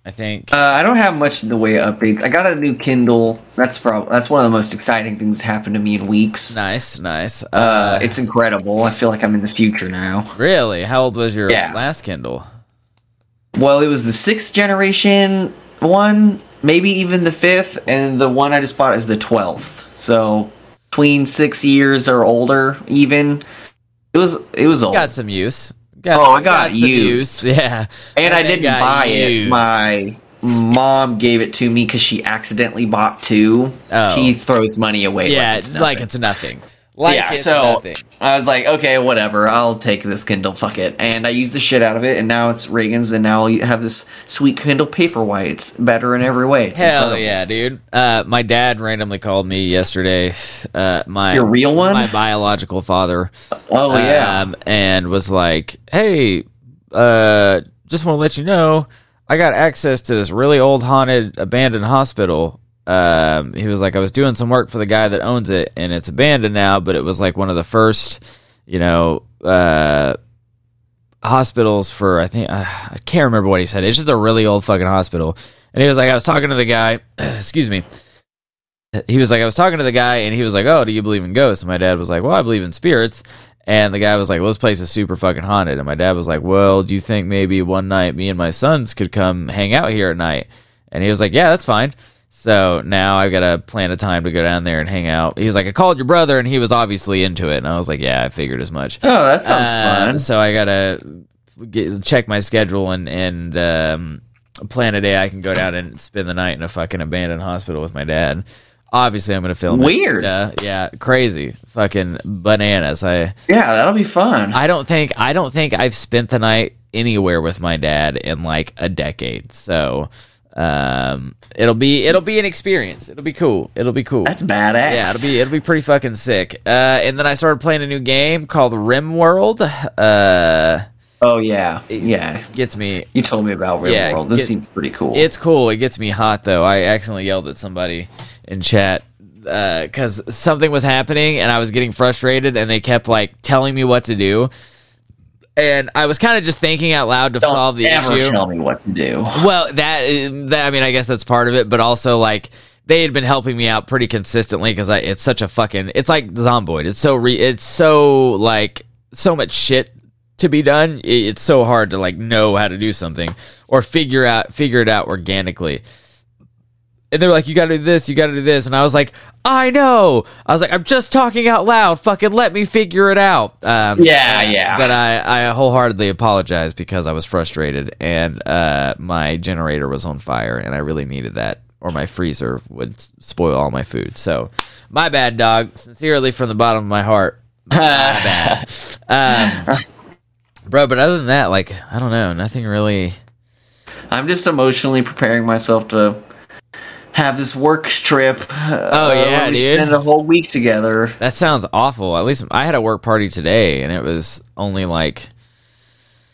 I think. Uh, I don't have much in the way of updates. I got a new Kindle. That's probably that's one of the most exciting things that happened to me in weeks. nice, nice. Uh, Uh, it's incredible. I feel like I'm in the future now. really. How old was your Yeah. last Kindle? Well, it was the sixth generation one, maybe even the fifth, and the one I just bought is the twelfth. So between six years or older, even. It was it was old. Got some use. Got, Oh, I got some used. use. Yeah, and I didn't got buy it. My mom gave it to me because she accidentally bought two. Oh. She throws money away. yeah. like It's it's like it's nothing. Like yeah, so nothing. I was like, okay, whatever. I'll take this Kindle. Fuck it. And I used the shit out of it, and now it's Reagan's, and now you have this sweet Kindle Paperwhite. It's better in every way. It's Hell incredible. yeah, dude. Uh, my dad randomly called me yesterday. Uh, my Your real one? my biological father. Oh yeah. um, and was like, "Hey, uh, just want to let you know, I got access to this really old haunted abandoned hospital." Um, he was like, "I was doing some work for the guy that owns it, and it's abandoned now, but it was like one of the first, you know, uh." hospitals for I think uh, I can't remember what he said. It's just a really old fucking hospital. And he was like, I was talking to the guy. excuse me. He was like, I was talking to the guy, and he was like, "Oh, do you believe in ghosts?" And my dad was like, "Well, I believe in spirits." And the guy was like, "Well, this place is super fucking haunted." And my dad was like, "Well, do you think maybe one night me and my sons could come hang out here at night?" And he was like, "Yeah, that's fine." So now I've got to plan a time to go down there and hang out. He was like, I called your brother, and he was obviously into it. And I was like, Yeah, I figured as much. Oh, that sounds Uh, fun. So I gotta get, check my schedule and and um, plan a day I can go down and spend the night in a fucking abandoned hospital with my dad. Obviously, I'm gonna film. it. Weird. Uh, yeah, crazy, fucking bananas. I Yeah, that'll be fun. I don't think I don't think I've spent the night anywhere with my dad in like a decade. So um, it'll be it'll be an experience. It'll be cool. It'll be cool. That's badass. Yeah, it'll be it'll be pretty fucking sick. Uh, and then I started playing a new game called Rim World. Uh, Oh yeah, yeah. gets me. You told me about Real Yeah, World. This seems pretty cool. It's cool. It gets me hot though. I accidentally yelled at somebody in chat because something was happening and I was getting frustrated, and they kept like telling me what to do. And I was kind of just thinking out loud to Don't solve the ever issue. tell me what to do. Well, that, that I mean, I guess that's part of it, but also like they had been helping me out pretty consistently because it's such a fucking it's like Zomboid. It's so re, it's so like so much shit to be done. I- It's so hard to like know how to do something or figure out figure it out organically. And they're like, "You got to do this, you got to do this," and I was like, "I know." I was like, "I'm just talking out loud. Fucking let me figure it out." Um, Yeah, yeah. But I, I wholeheartedly apologize because I was frustrated and uh, my generator was on fire and I really needed that, or my freezer would spoil all my food. So, my bad, dog. Sincerely, from the bottom of my heart, my bad. Um, bro, but other than that, like, I don't know, nothing really. I'm just emotionally preparing myself to have this work trip. Oh yeah, we dude. spend a whole week together. That sounds awful. At least I had a work party today and it was only like.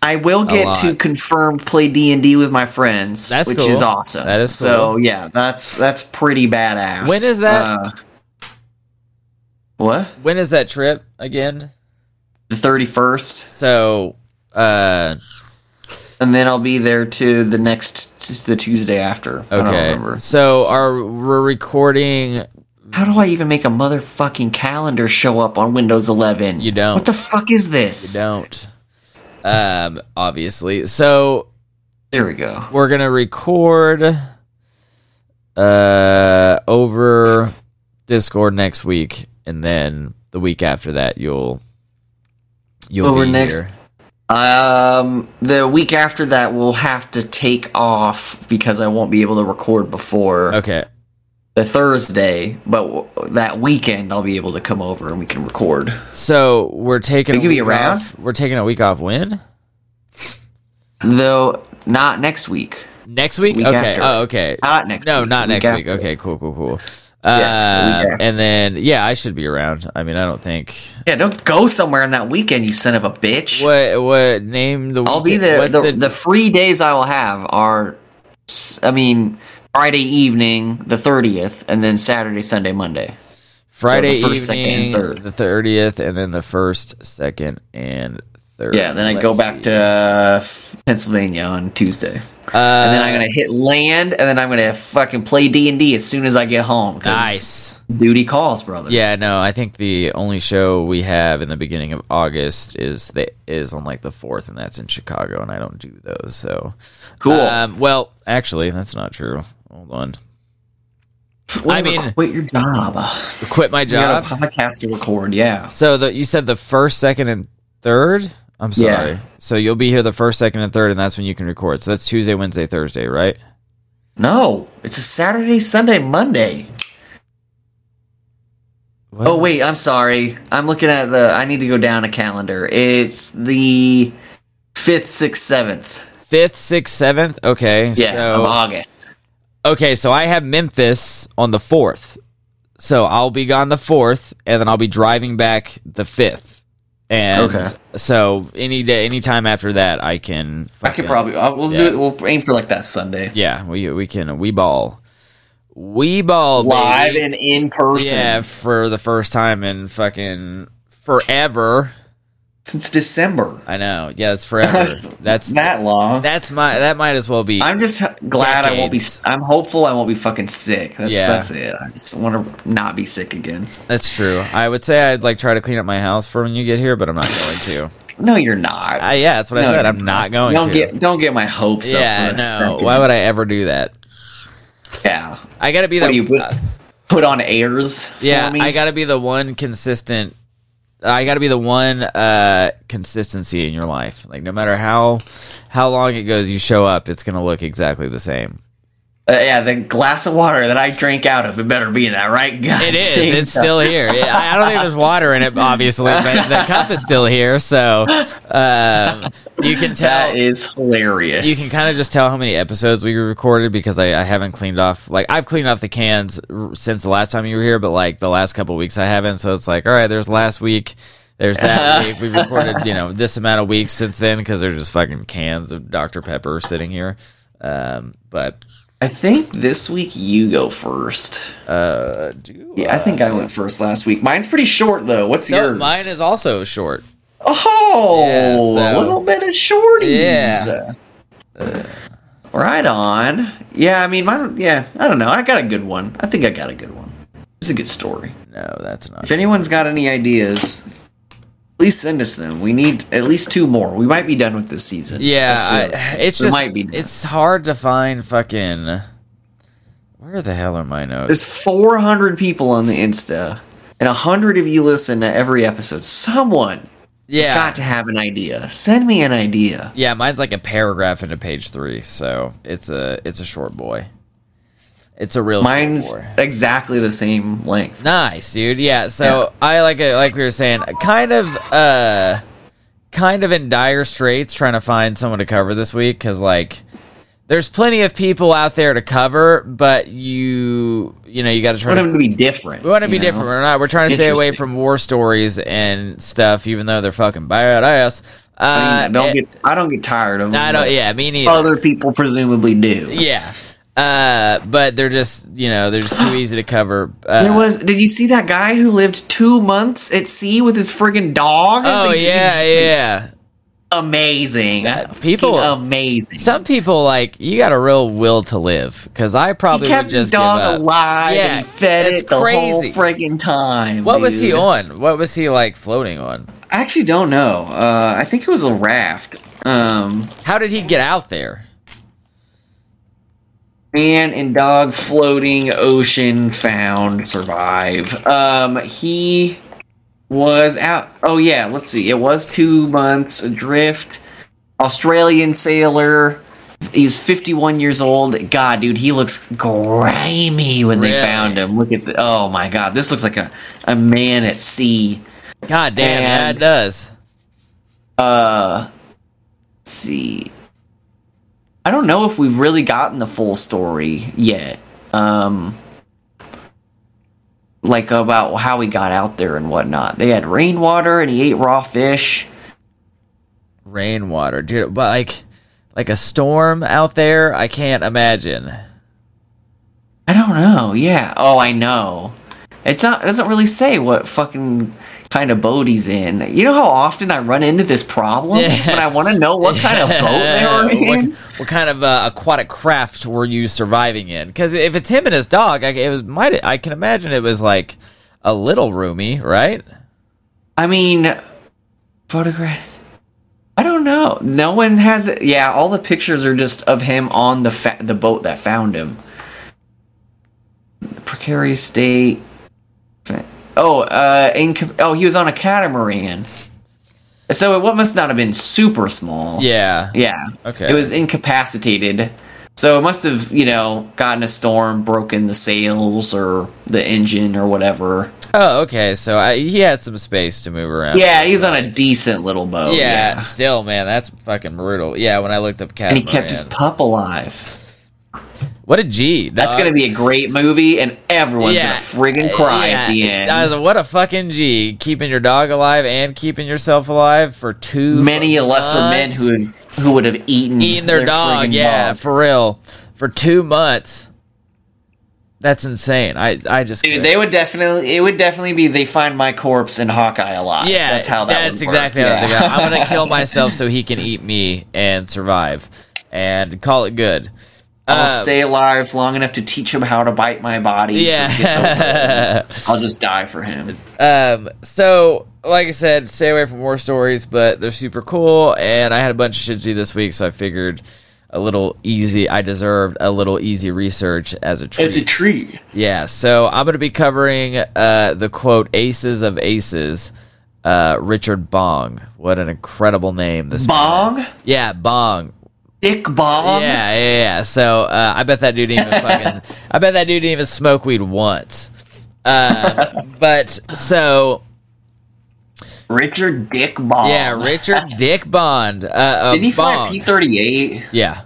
I will get to confirm play D and D with my friends, That's which cool. is awesome. That is so yeah. That's that's pretty badass. When is that? Uh, what? When is that trip again? The thirty first, So, uh, and then I'll be there to the next the Tuesday after. I don't okay. remember. So, are we're recording How do I even make a motherfucking calendar show up on Windows 11? You don't. What the fuck is this? You don't um obviously so There we go. we're gonna record uh over discord next week and then the week after that you'll you'll Over be next- here. Um, the week after that, we'll have to take off because I won't be able to record before okay the Thursday. But w- that weekend, I'll be able to come over and we can record. so we're taking Are a you gonna be around? off we're taking a week off when Though not next week. next week Week okay after. oh okay Not next. no week, not next week after. okay cool cool cool uh, week and then yeah i should be around i mean i don't think Yeah, don't go somewhere on that weekend, you son of a bitch. what what name the I'll be there. what's The, the free days I will have are, I mean, Friday evening, the thirtieth, and then Saturday, Sunday, Monday. Friday So the first, second, and evening, third. the thirtieth, and then the first, second, and third. Yeah, then I go back see. to uh, Pennsylvania on Tuesday, Uh, and then I'm gonna hit land, and then I'm gonna fucking play D and D as soon as I get home. nice. duty calls, brother. Yeah, no, I think the only show we have in the beginning of August is the is on like the fourth, and that's in Chicago, and I don't do those. So cool. Um, well, actually, that's not true. Hold on, Well, I mean- quit your job. quit my You got job. a podcast to record. Yeah. So the you said the first, second, and third. I'm sorry. Yeah. So you'll be here the first, second, and third, and that's when you can record. So that's Tuesday, Wednesday, Thursday, right? No, it's a Saturday, Sunday, Monday. What? Oh wait, I'm sorry. I'm looking at the. I need to go down a calendar. It's the fifth, sixth, seventh. fifth, sixth, seventh. Okay, Yeah, of so August. okay, so I have Memphis on the fourth, so I'll be gone the fourth, and then I'll be driving back the fifth. And Okay. so any day, any time after that, I can. I could fucking- probably. I'll, we'll yeah. do it. We'll aim for like that Sunday. Yeah, we we can we ball, we ball Live baby. and in person. Yeah, for the first time in fucking forever. Since December. I know. Yeah, it's forever. That's that long. that's my that might as well be. I'm just glad I won't be. I'm hopeful I won't be fucking sick. That's Yeah. that's it. I just want to not be sick again. That's true. I would say I'd like try to clean up my house for when you get here, but I'm not going to. No, you're not. Uh, yeah, that's what I said. I'm not going don't to. get don't get my hopes yeah, up. A no. second. Why would I ever do that? Yeah. I gotta be What the you put, uh, put on airs? for yeah. me? I gotta be the one consistent. I gotta be the one uh, consistency in your life. Like no matter how how long it goes, you show up, it's gonna look exactly the same. Uh, yeah, the glass of water that I drank out of, it better be in that right It is. It's still here. Yeah, I don't think there's water in it, obviously, but the cup is still here. So um, you can tell. That is hilarious. You can kind of just tell how many episodes we recorded because I, I haven't cleaned off. Like I've cleaned off the cans r- since the last time you were here, but like the last couple weeks I haven't. So it's like, all right, there's last week. There's that week. We've recorded, you know, this amount of weeks since then because there's just fucking cans of Dr Pepper sitting here. Um, but I think this week you go first. uh, do Yeah, I think I went first last week. Mine's pretty short though. What's no, yours? mine is also short. Oh, Yeah, so- a little bit of shorties. Yeah. Right on. Yeah, I mean, mine. Yeah, I don't know. I got a good one. I think I got a good one. It's a good story. No, that's not. If anyone's got any ideas, please send us them. We need at least two more. We might be done with this season. Yeah, I, it's We just might be done. it's hard to find fucking. Where the hell are my notes? There's 400 people on the Insta, and 100 of you listen to every episode. Someone has yeah, got to have an idea. Send me an idea. yeah, mine's like a paragraph into page three, so it's a it's a short boy. It's a real Mine's exactly the same length. Nice, dude. Yeah, so I like it, like we were saying, kind of, uh, kind of in dire straits trying to find someone to cover this week because like. There's plenty of people out there to cover, but you, you know, you got to try want to them to be different. We want to be know? different. We're not. We're trying to stay away from war stories and stuff, even though they're fucking badass. Uh, I mean, don't it- get. I don't get tired of them. I don't. Yeah, me neither. Other people presumably do. yeah. Uh, but they're just, you know, they're just too easy to cover. Uh, There was. Did you see that guy who lived two months at sea with his friggin' dog? Oh yeah, yeah. amazing. That- people- Fucking amazing. Some people like you got a real will to live because I he probably kept would his dog alive Yeah, and he fed it the crazy. whole friggin' time. What was he on? What was he like floating on? I actually don't know. Uh, I think it was a raft. Um, How did he get out there? Man and dog floating ocean found survive. Um, he was out. Oh yeah, let's see. It was two months adrift. Australian sailor. He's 51 years old. God, dude, he looks grimy when they found him. Look at the. Oh my God, this looks like a a man at sea. God damn, yeah, it does. Uh, let's see. I don't know if we've really gotten the full story yet. Um, like about how he got out there and whatnot. They had rainwater and he ate raw fish. Rainwater, dude. But like, like a storm out there, I can't imagine. I don't know. Yeah. Oh, I know. It's not. It doesn't really say what fucking kind of boat he's in. You know how often I run into this problem Yeah. when I want to know what kind of boat they were in. what, what kind of uh, aquatic craft were you surviving in? Because if it's him and his dog, I, it was might. I can imagine it was like a little roomy, right? I mean, photographs. I don't know. No one has it. Yeah, all the pictures are just of him on the fa- the boat that found him. Precarious state. Oh, uh, oh, he was on a catamaran. So it what must not have been super small. Yeah. Yeah. Okay. It was incapacitated. So it must have, you know, gotten a storm, broken the sails or the engine or whatever. Oh, okay. So I, he had some space to move around. Yeah, he was on a decent little boat. yeah, Yeah. Still, man, that's fucking brutal. Yeah, when I looked up And he kept his pup alive. What a G. That's gonna uh, be a great movie, and everyone's Yeah. gonna friggin' uh, cry Yeah. at the end. I was like, what a fucking G. Keeping your dog alive and keeping yourself alive for two Many lesser men who would, who would have eaten eating their, dog. Yeah, dog. for real. For two months. That's insane. I I just Dude, couldn't. they would definitely. It would definitely be they find my corpse and Hawkeye alive. yeah, that's how that. That's would work. exactly how Yeah. they go. I'm gonna kill myself so he can eat me and survive, and call it good. I'll Uh, stay alive long enough to teach him how to bite my body. so he gets over Yeah. it. I'll just die for him. Um, so like I said, stay away from war stories, but they're super cool. And I had a bunch of shit to do this week, so I figured a little easy. I deserved a little easy research as a treat. As a tree. Yeah, so I'm going to be covering uh, the quote "Aces of Aces." Uh, Richard Bong. What an incredible name! This Bong? Yeah, Bong. Dick Bong? Yeah, yeah, yeah. So uh, I bet that dude didn't even fucking. I bet that dude didn't even smoke weed once. Uh, but so Richard Dick Bong. yeah, Richard Dick Bong. Uh, Didn't he fly a. P thirty eight? Yeah,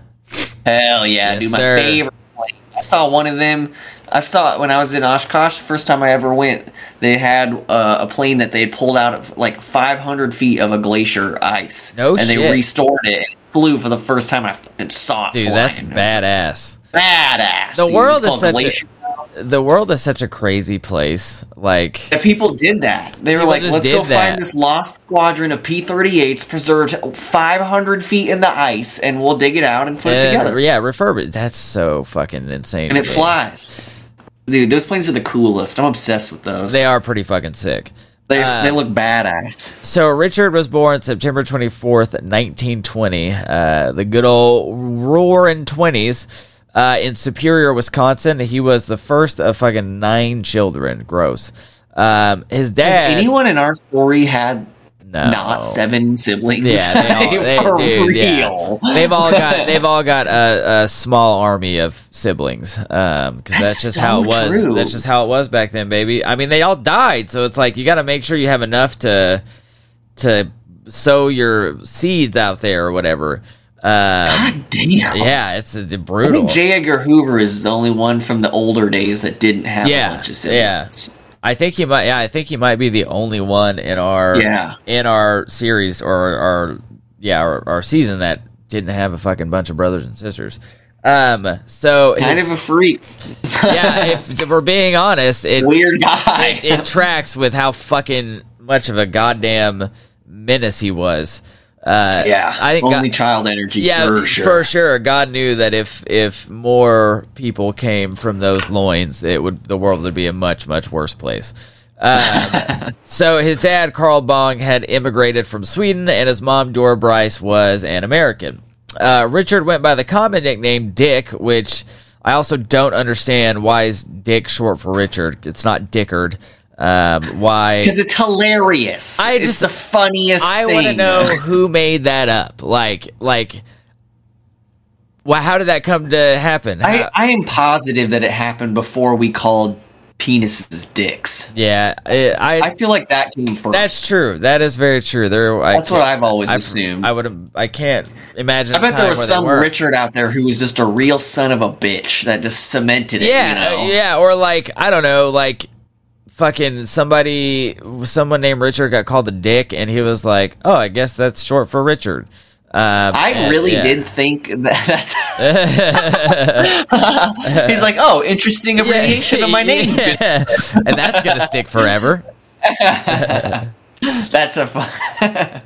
Hell yeah, Yes, dude! My sir. favorite. plane. I saw one of them. I saw it when I was in Oshkosh. The first time I ever went, they had uh, a plane that they had pulled out of like 500 feet of a glacier ice. No and they restored it. Flew for the first time. I fucking saw it. dude, flying. that's badass. Badass. The dude. world is such a- The world is such a crazy place. Like, Yeah, people did that. They were like, "Let's go that. find this lost squadron of P-38s preserved 500 feet in the ice, and we'll dig it out and put it together." yeah, refurbish. That's so fucking insane. And it flies. Dude, those planes are the coolest. I'm obsessed with those. They are pretty fucking sick. They, Uh, they look badass. So Richard was born September 24th, 1920. Uh, the good old roaring 20s uh, in Superior, Wisconsin. He was the first of fucking nine children. Gross. Um, his Has dad. anyone in our story had no. not seven siblings? Yeah, they all, they, For dude, yeah. real. They've all got they've all got a, a small army of siblings. Um, because that's, That's just so how it was. true. That's just how it was back then, baby. I mean, they all died, so it's like you got to make sure you have enough to to sow your seeds out there or whatever. Um, God damn. yeah, it's I brutal. think J. Edgar Hoover is the only one from the older days that didn't have Yeah, a bunch of yeah. I think he might. Yeah, I think he might be the only one in our Yeah. in our series or our yeah our, our season that didn't have a fucking bunch of brothers and sisters. Um, so Kind of a freak. yeah, if, if we're being honest, it, Weird guy. it tracks with how fucking much of a goddamn menace he was. Uh, yeah. I think only God- child energy yeah, for sure. sure. God knew that if if more people came from those loins, it would the world would be a much much worse place. Um, so his dad Carl Bong had immigrated from Sweden, and his mom Dora Bryce was an American. Uh, Richard went by the common nickname Dick, which I also don't understand. Why is Dick short for Richard? It's not Dickard. Um, why? Because it's hilarious. I it's just- the funniest I want to know who made that up. Like, like, well, how did that come to happen? I, How- I am positive that it happened before we called penises dicks. yeah, I, I, I feel like that came first. that's true. That is very true. There, I That's what I've always I've, assumed. I would. I can't imagine. I bet there was some. Richard out there who was just a real son of a bitch that just cemented it. Yeah, you know? yeah, or like I don't know, like fucking somebody, someone named Richard got called a dick, and he was like, "Oh, I guess that's short for Richard." Um, I and- really yeah. did think that that's. He's like, oh, interesting abbreviation of my name. Yeah. and that's gonna stick forever. That's a. Fun-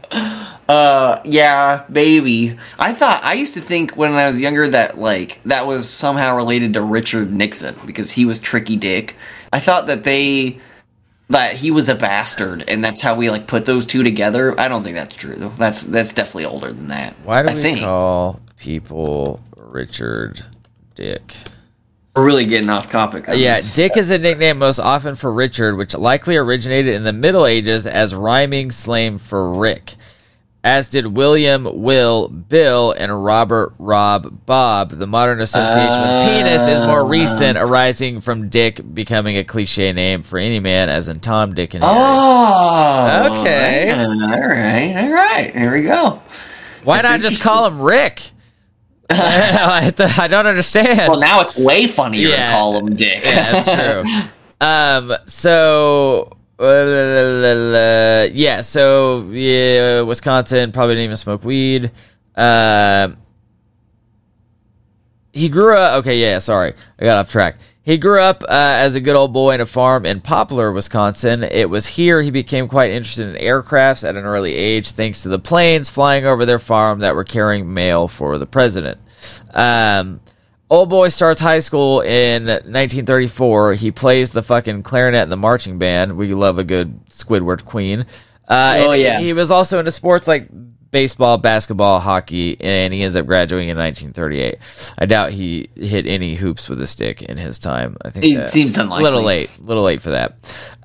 uh, yeah, baby. I thought I used to think when I was younger that like that was somehow related to Richard Nixon because he was Tricky Dick. I thought that they that he was a bastard and that's how we like put those two together. I don't think that's true though. That's that's definitely older than that. Why do I we think. call people Richard Dick? We're really getting off topic. on uh, Yeah, this. Dick is a nickname most often for Richard, which likely originated in the Middle Ages as rhyming slang for Rick. As did William, Will, Bill, and Robert, Rob, Bob. The modern association with penis is more recent, arising from Dick becoming a cliche name for any man, as in Tom, Dick, and Harry. Oh, Okay. All right, all right. Here we go. Why that's not just call him Rick? I don't understand. Well, now it's way funnier Yeah. to call him Dick. yeah, that's true. Um, so uh, yeah, so yeah, Wisconsin probably didn't even smoke weed. Um, he grew up. Okay, yeah, sorry, I got off track. He grew up uh, as a good old boy in a farm in Poplar, Wisconsin. It was here he became quite interested in aircrafts at an early age, thanks to the planes flying over their farm that were carrying mail for the president. Um, Old boy starts high school in 1934. He plays the fucking clarinet in the marching band. We love a good Squidward Queen. Uh, Oh, yeah. He was also into sports like baseball, basketball, hockey, and he ends up graduating in 1938. I doubt he hit any hoops with a stick in his time. I think It seems a unlikely. little late, little late for that.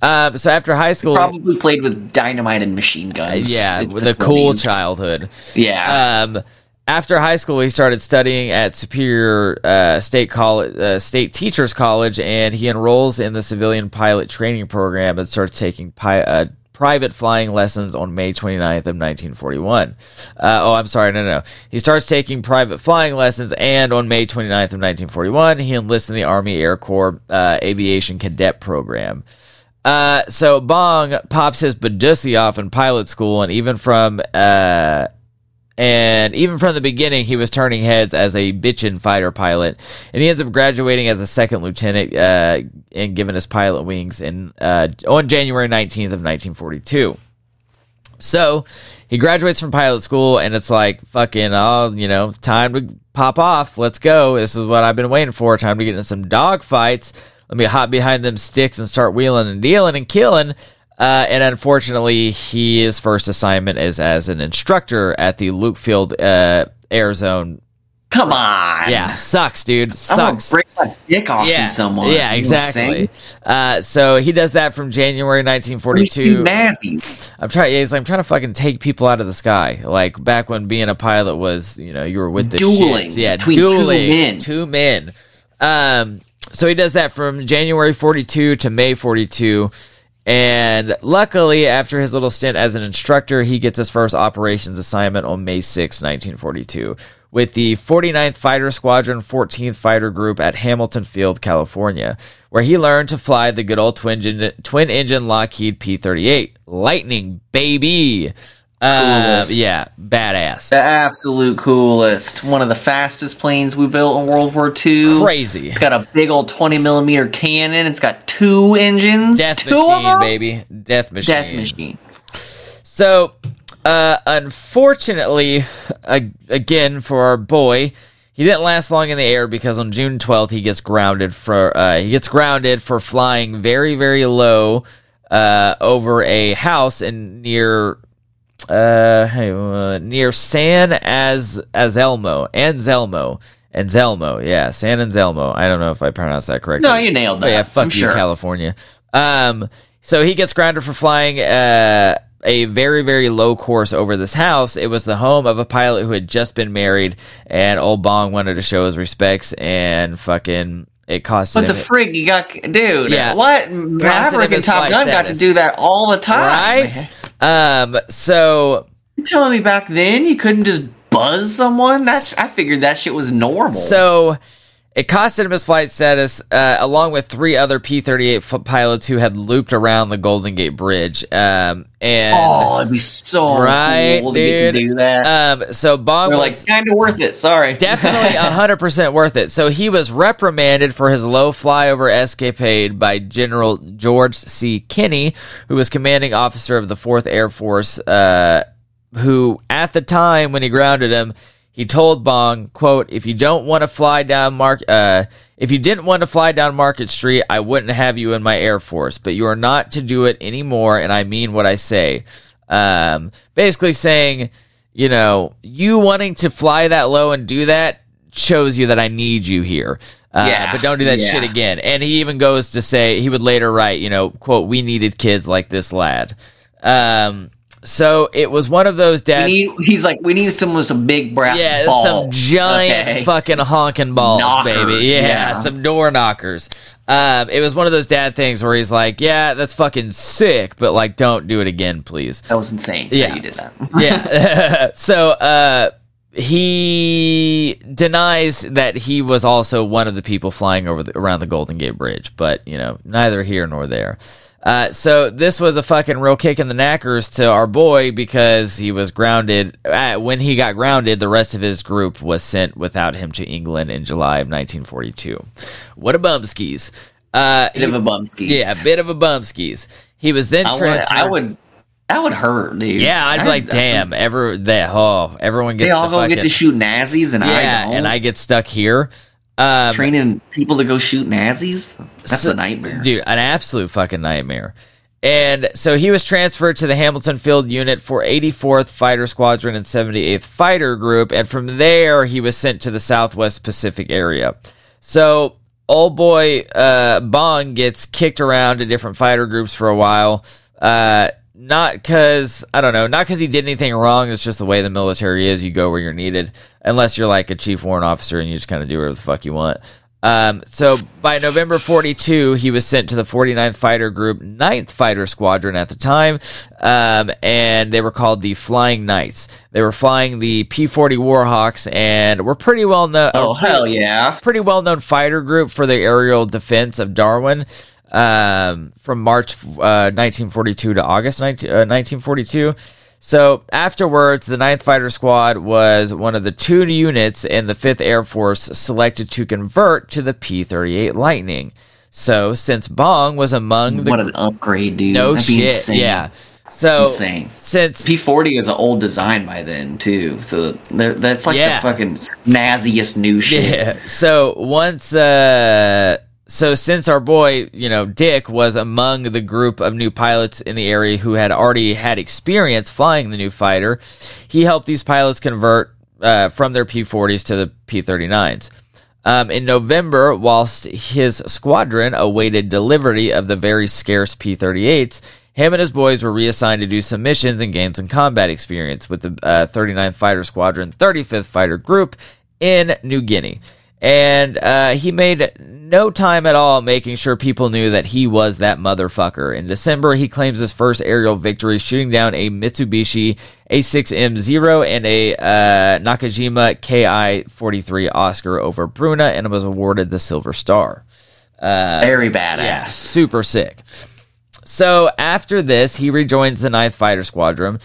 Um, so after high school, Probably played with dynamite and machine guns. yeah, It's with the a cool 20s. childhood. Yeah. Um, after high school, he started studying at Superior uh, State College, uh, State Teachers College, and he enrolls in the civilian pilot training program and starts taking pi- uh, private flying lessons on May 29th of 1941. Uh, oh, I'm sorry, no, no. He starts taking private flying lessons, and on May 29th of 1941, he enlists in the Army Air Corps uh, Aviation Cadet Program. Uh, so Bong pops his Badusi off in pilot school, and even from and even from the beginning, he was turning heads as a bitchin' fighter pilot, and he ends up graduating as a second lieutenant uh, and given his pilot wings in uh, on January nineteenth of nineteen forty two. So he graduates from pilot school, and it's like fucking, oh, you know, time to pop off. Let's go. This is what I've been waiting for. Time to get in some dog fights. Let me hop behind them sticks and start wheeling and dealing and killing. Uh, and unfortunately, his first assignment is as an instructor at the Luke Field uh, Arizona. Come on. Yeah, sucks, dude. Sucks. break my dick off Yeah, in someone. yeah, You know what I'm exactly. Uh, so he does that from January What do you 1942. do, Nazis. I'm trying. Yeah, he's like, I'm trying to fucking take people out of the sky. Like back when being a pilot was, you know, you were with the Dueling shits. Yeah, between two men. Two men. Um. So he does that from January 42 to May 42. And luckily, after his little stint as an instructor, he gets his first operations assignment on May 6, 1942, with the 49th Fighter Squadron 14th Fighter Group at Hamilton Field, California, where he learned to fly the good old twin engine, twin engine Lockheed P 38. Lightning, baby! Uh, yeah, badass. The absolute coolest. One of the fastest planes we built in World War II. Crazy. It's got a big old 20 millimeter cannon. It's got two engines. Death two machine, baby. Death machine. Death machine. So, uh, unfortunately, ag- again for our boy, he didn't last long in the air because on June 12th he gets grounded for uh, he gets grounded for flying very very low uh, over a house in near uh, hey, uh near San Az Azelmo Anselmo Anselmo yeah San Anselmo I don't know if I pronounced that correctly No, you nailed but that. yeah, fuck I'm you, sure. California. Um, so he gets grounded for flying uh, a very, very low course over this house. It was the home of a pilot who had just been married, and old Bong wanted to show his respects, and fucking it costs. What the frig you got, dude? Yeah. What? Maverick and Top Gun got to do that all the time. right? Um, so You're telling me back then you couldn't just buzz someone? That's I figured that shit was normal. So it costed him his flight status, uh, along with three other P thirty eight pilots who had looped around the Golden Gate Bridge. Um, and oh, it'd be so right, cool to get to dude. do that. Um, so Bong They're was like kind of worth it. Sorry, definitely hundred percent worth it. So he was reprimanded for his low flyover escapade by General George C. Kenney, who was commanding officer of the Fourth Air Force. Uh, who at the time when he grounded him, he told Bong, "quote If you don't want to fly down Mark, uh, if you didn't want to fly down Market Street, I wouldn't have you in my Air Force. But you are not to do it anymore, and I mean what I say." Um, basically saying, you know, you wanting to fly that low and do that shows you that I need you here. Uh, Yeah, but don't do that yeah. shit again. And he even goes to say he would later write, you know, quote, "We needed kids like this lad." Um, so it was one of those we dad. need. He's like, we need someone with some big brass Yeah, balls. some giant okay? fucking honking balls, Knockers, baby. Yeah, yeah. some door knockers. Um, it was one of those dad things where he's like, "Yeah, that's fucking sick, but like, don't do it again, please." That was insane. Yeah. that you did that. yeah. so uh, he denies that he was also one of the people flying over the, around the Golden Gate Bridge, but you know, neither here nor there. Uh, so this was a fucking real kick in the knackers to our boy because he was grounded. Uh, when he got grounded, the rest of his group was sent without him to England in July of 1942. What a bumskis! Uh, Bit of a bumskis. yeah, a bit of a bumskis. He was then I would. transferred. I would. That would hurt, dude. Yeah, I'd be like, damn, ever that oh, everyone gets They all go fucking, get to shoot Nazis, and I don't. and I get stuck here. Um, training people to go shoot Nazis. That's So- a nightmare. dude, an absolute fucking nightmare. And so he was transferred to the Hamilton Field Unit for 84th Fighter Squadron and 78th Fighter Group, and from there he was sent to the Southwest Pacific area. So old boy uh, Bong gets kicked around to different fighter groups for a while. Uh, not because I don't know, not because he did anything wrong. It's just the way the military is. You go where you're needed, unless you're like a chief warrant officer and you just kind of do whatever the fuck you want. Um, so by November 42, he was sent to the 49th Fighter Group, 9th Fighter Squadron at the time, um, and they were called the Flying Knights. They were flying the P-40 Warhawks and were pretty well known. Oh hell yeah! Pretty well known fighter group for the aerial defense of Darwin um, from March uh, 1942 to August 19, uh, 1942. So afterwards, the 9th Fighter Squad was one of the two units in the 5th Air Force selected to convert to the P 38 Lightning. So since Bong was among the. What an upgrade, dude! no That'd be shit. insane. Yeah. So Insane. since. P40 is an old design by then too, so that's like Yeah. the fucking snazziest new shit. Yeah. So once, uh, so since our boy, you know, Dick was among the group of new pilots in the area who had already had experience flying the new fighter, he helped these pilots convert uh, from their P-40s to the P-39s. Um, in November, whilst his squadron awaited delivery of the very scarce P 38s, him and his boys were reassigned to do some missions and gain some combat experience with the uh, 39th Fighter Squadron, 35th Fighter Group in New Guinea. And uh, he made no time at all making sure people knew that he was that motherfucker. In December, he claims his first aerial victory, shooting down a Mitsubishi A6M0 and a uh, Nakajima KI-43 Oscar over Buna, and was awarded the Silver Star. Very Yeah, badass. super sick. So after this, he rejoins the 9th Fighter Squadron,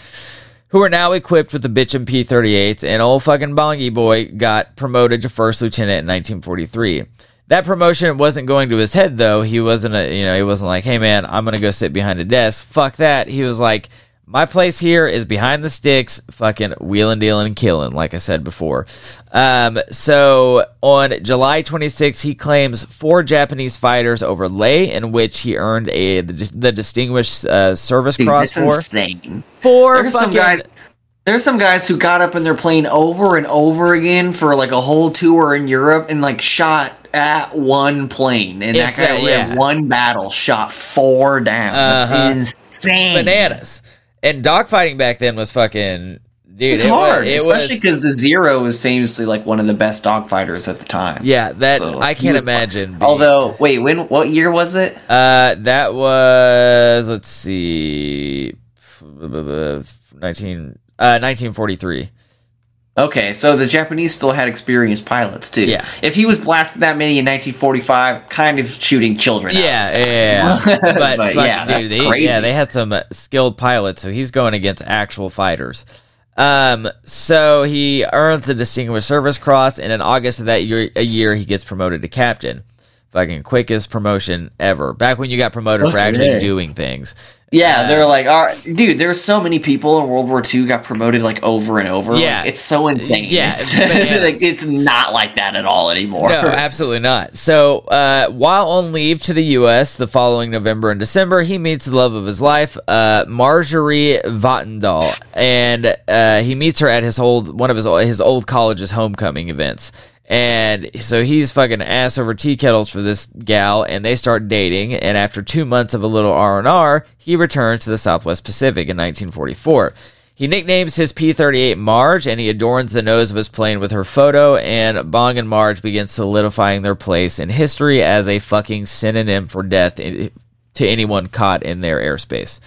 who are now equipped with the bitchin' P-38s, and old fucking Bongy Boy got promoted to first lieutenant in 1943. That promotion wasn't going to his head though. He wasn't a, you know, he wasn't like, "Hey man, I'm going to go sit behind a desk." Fuck that. He was like, "My place here is behind the sticks, fucking wheeling, dealing, and killing," like I said before. Um, so on July 26, he claims four Japanese fighters over Lae, in which he earned a the, the Distinguished uh, Service Dude, Cross that's for. insane. Four There's some guys. There's some guys who got up in their plane over and over again for like a whole tour in Europe and like shot at one plane, and If that guy that- yeah. one battle shot four down. Uh-huh. That's insane. bananas. And dogfighting back then was fucking dude. It's it hard, it especially was- because the Zero was famously like one of the best dogfighters at the time. yeah, that So, I can't imagine. being- Although, wait, when? What year was it? uh, that was let's see, nineteen uh nineteen forty three. Okay, so the Japanese still had experienced pilots too. Yeah. If he was blasting that many in 1945, kind of shooting children. out. Yeah, yeah, yeah. But, But fuck, yeah, dude, they, crazy. yeah, they had some uh, skilled pilots, so he's going against actual fighters. Um, so he earns the Distinguished Service Cross, and in August of that year, a year he gets promoted to captain. Fucking quickest promotion ever. Back when you got promoted for Okay. actually doing things. Yeah, Uh, they're like, all right, dude. There's so many people in World War II got promoted like over and over. Like, Yeah. it's so insane. Yeah, it's, it's like, it's not like that at all anymore. No, absolutely not. So, uh, while on leave to the U.S. the following November and December, he meets the love of his life, uh, Marjorie Vattendahl, and uh, he meets her at his old one of his his old college's homecoming events. And so he's fucking ass over tea kettles for this gal, and they start dating. And after two months of a little R and R, he returns to the Southwest Pacific in 1944. He nicknames his P 38 Marge and he adorns the nose of his plane with her photo. And Bong and Marge begin solidifying their place in history as a fucking synonym for death to anyone caught in their airspace.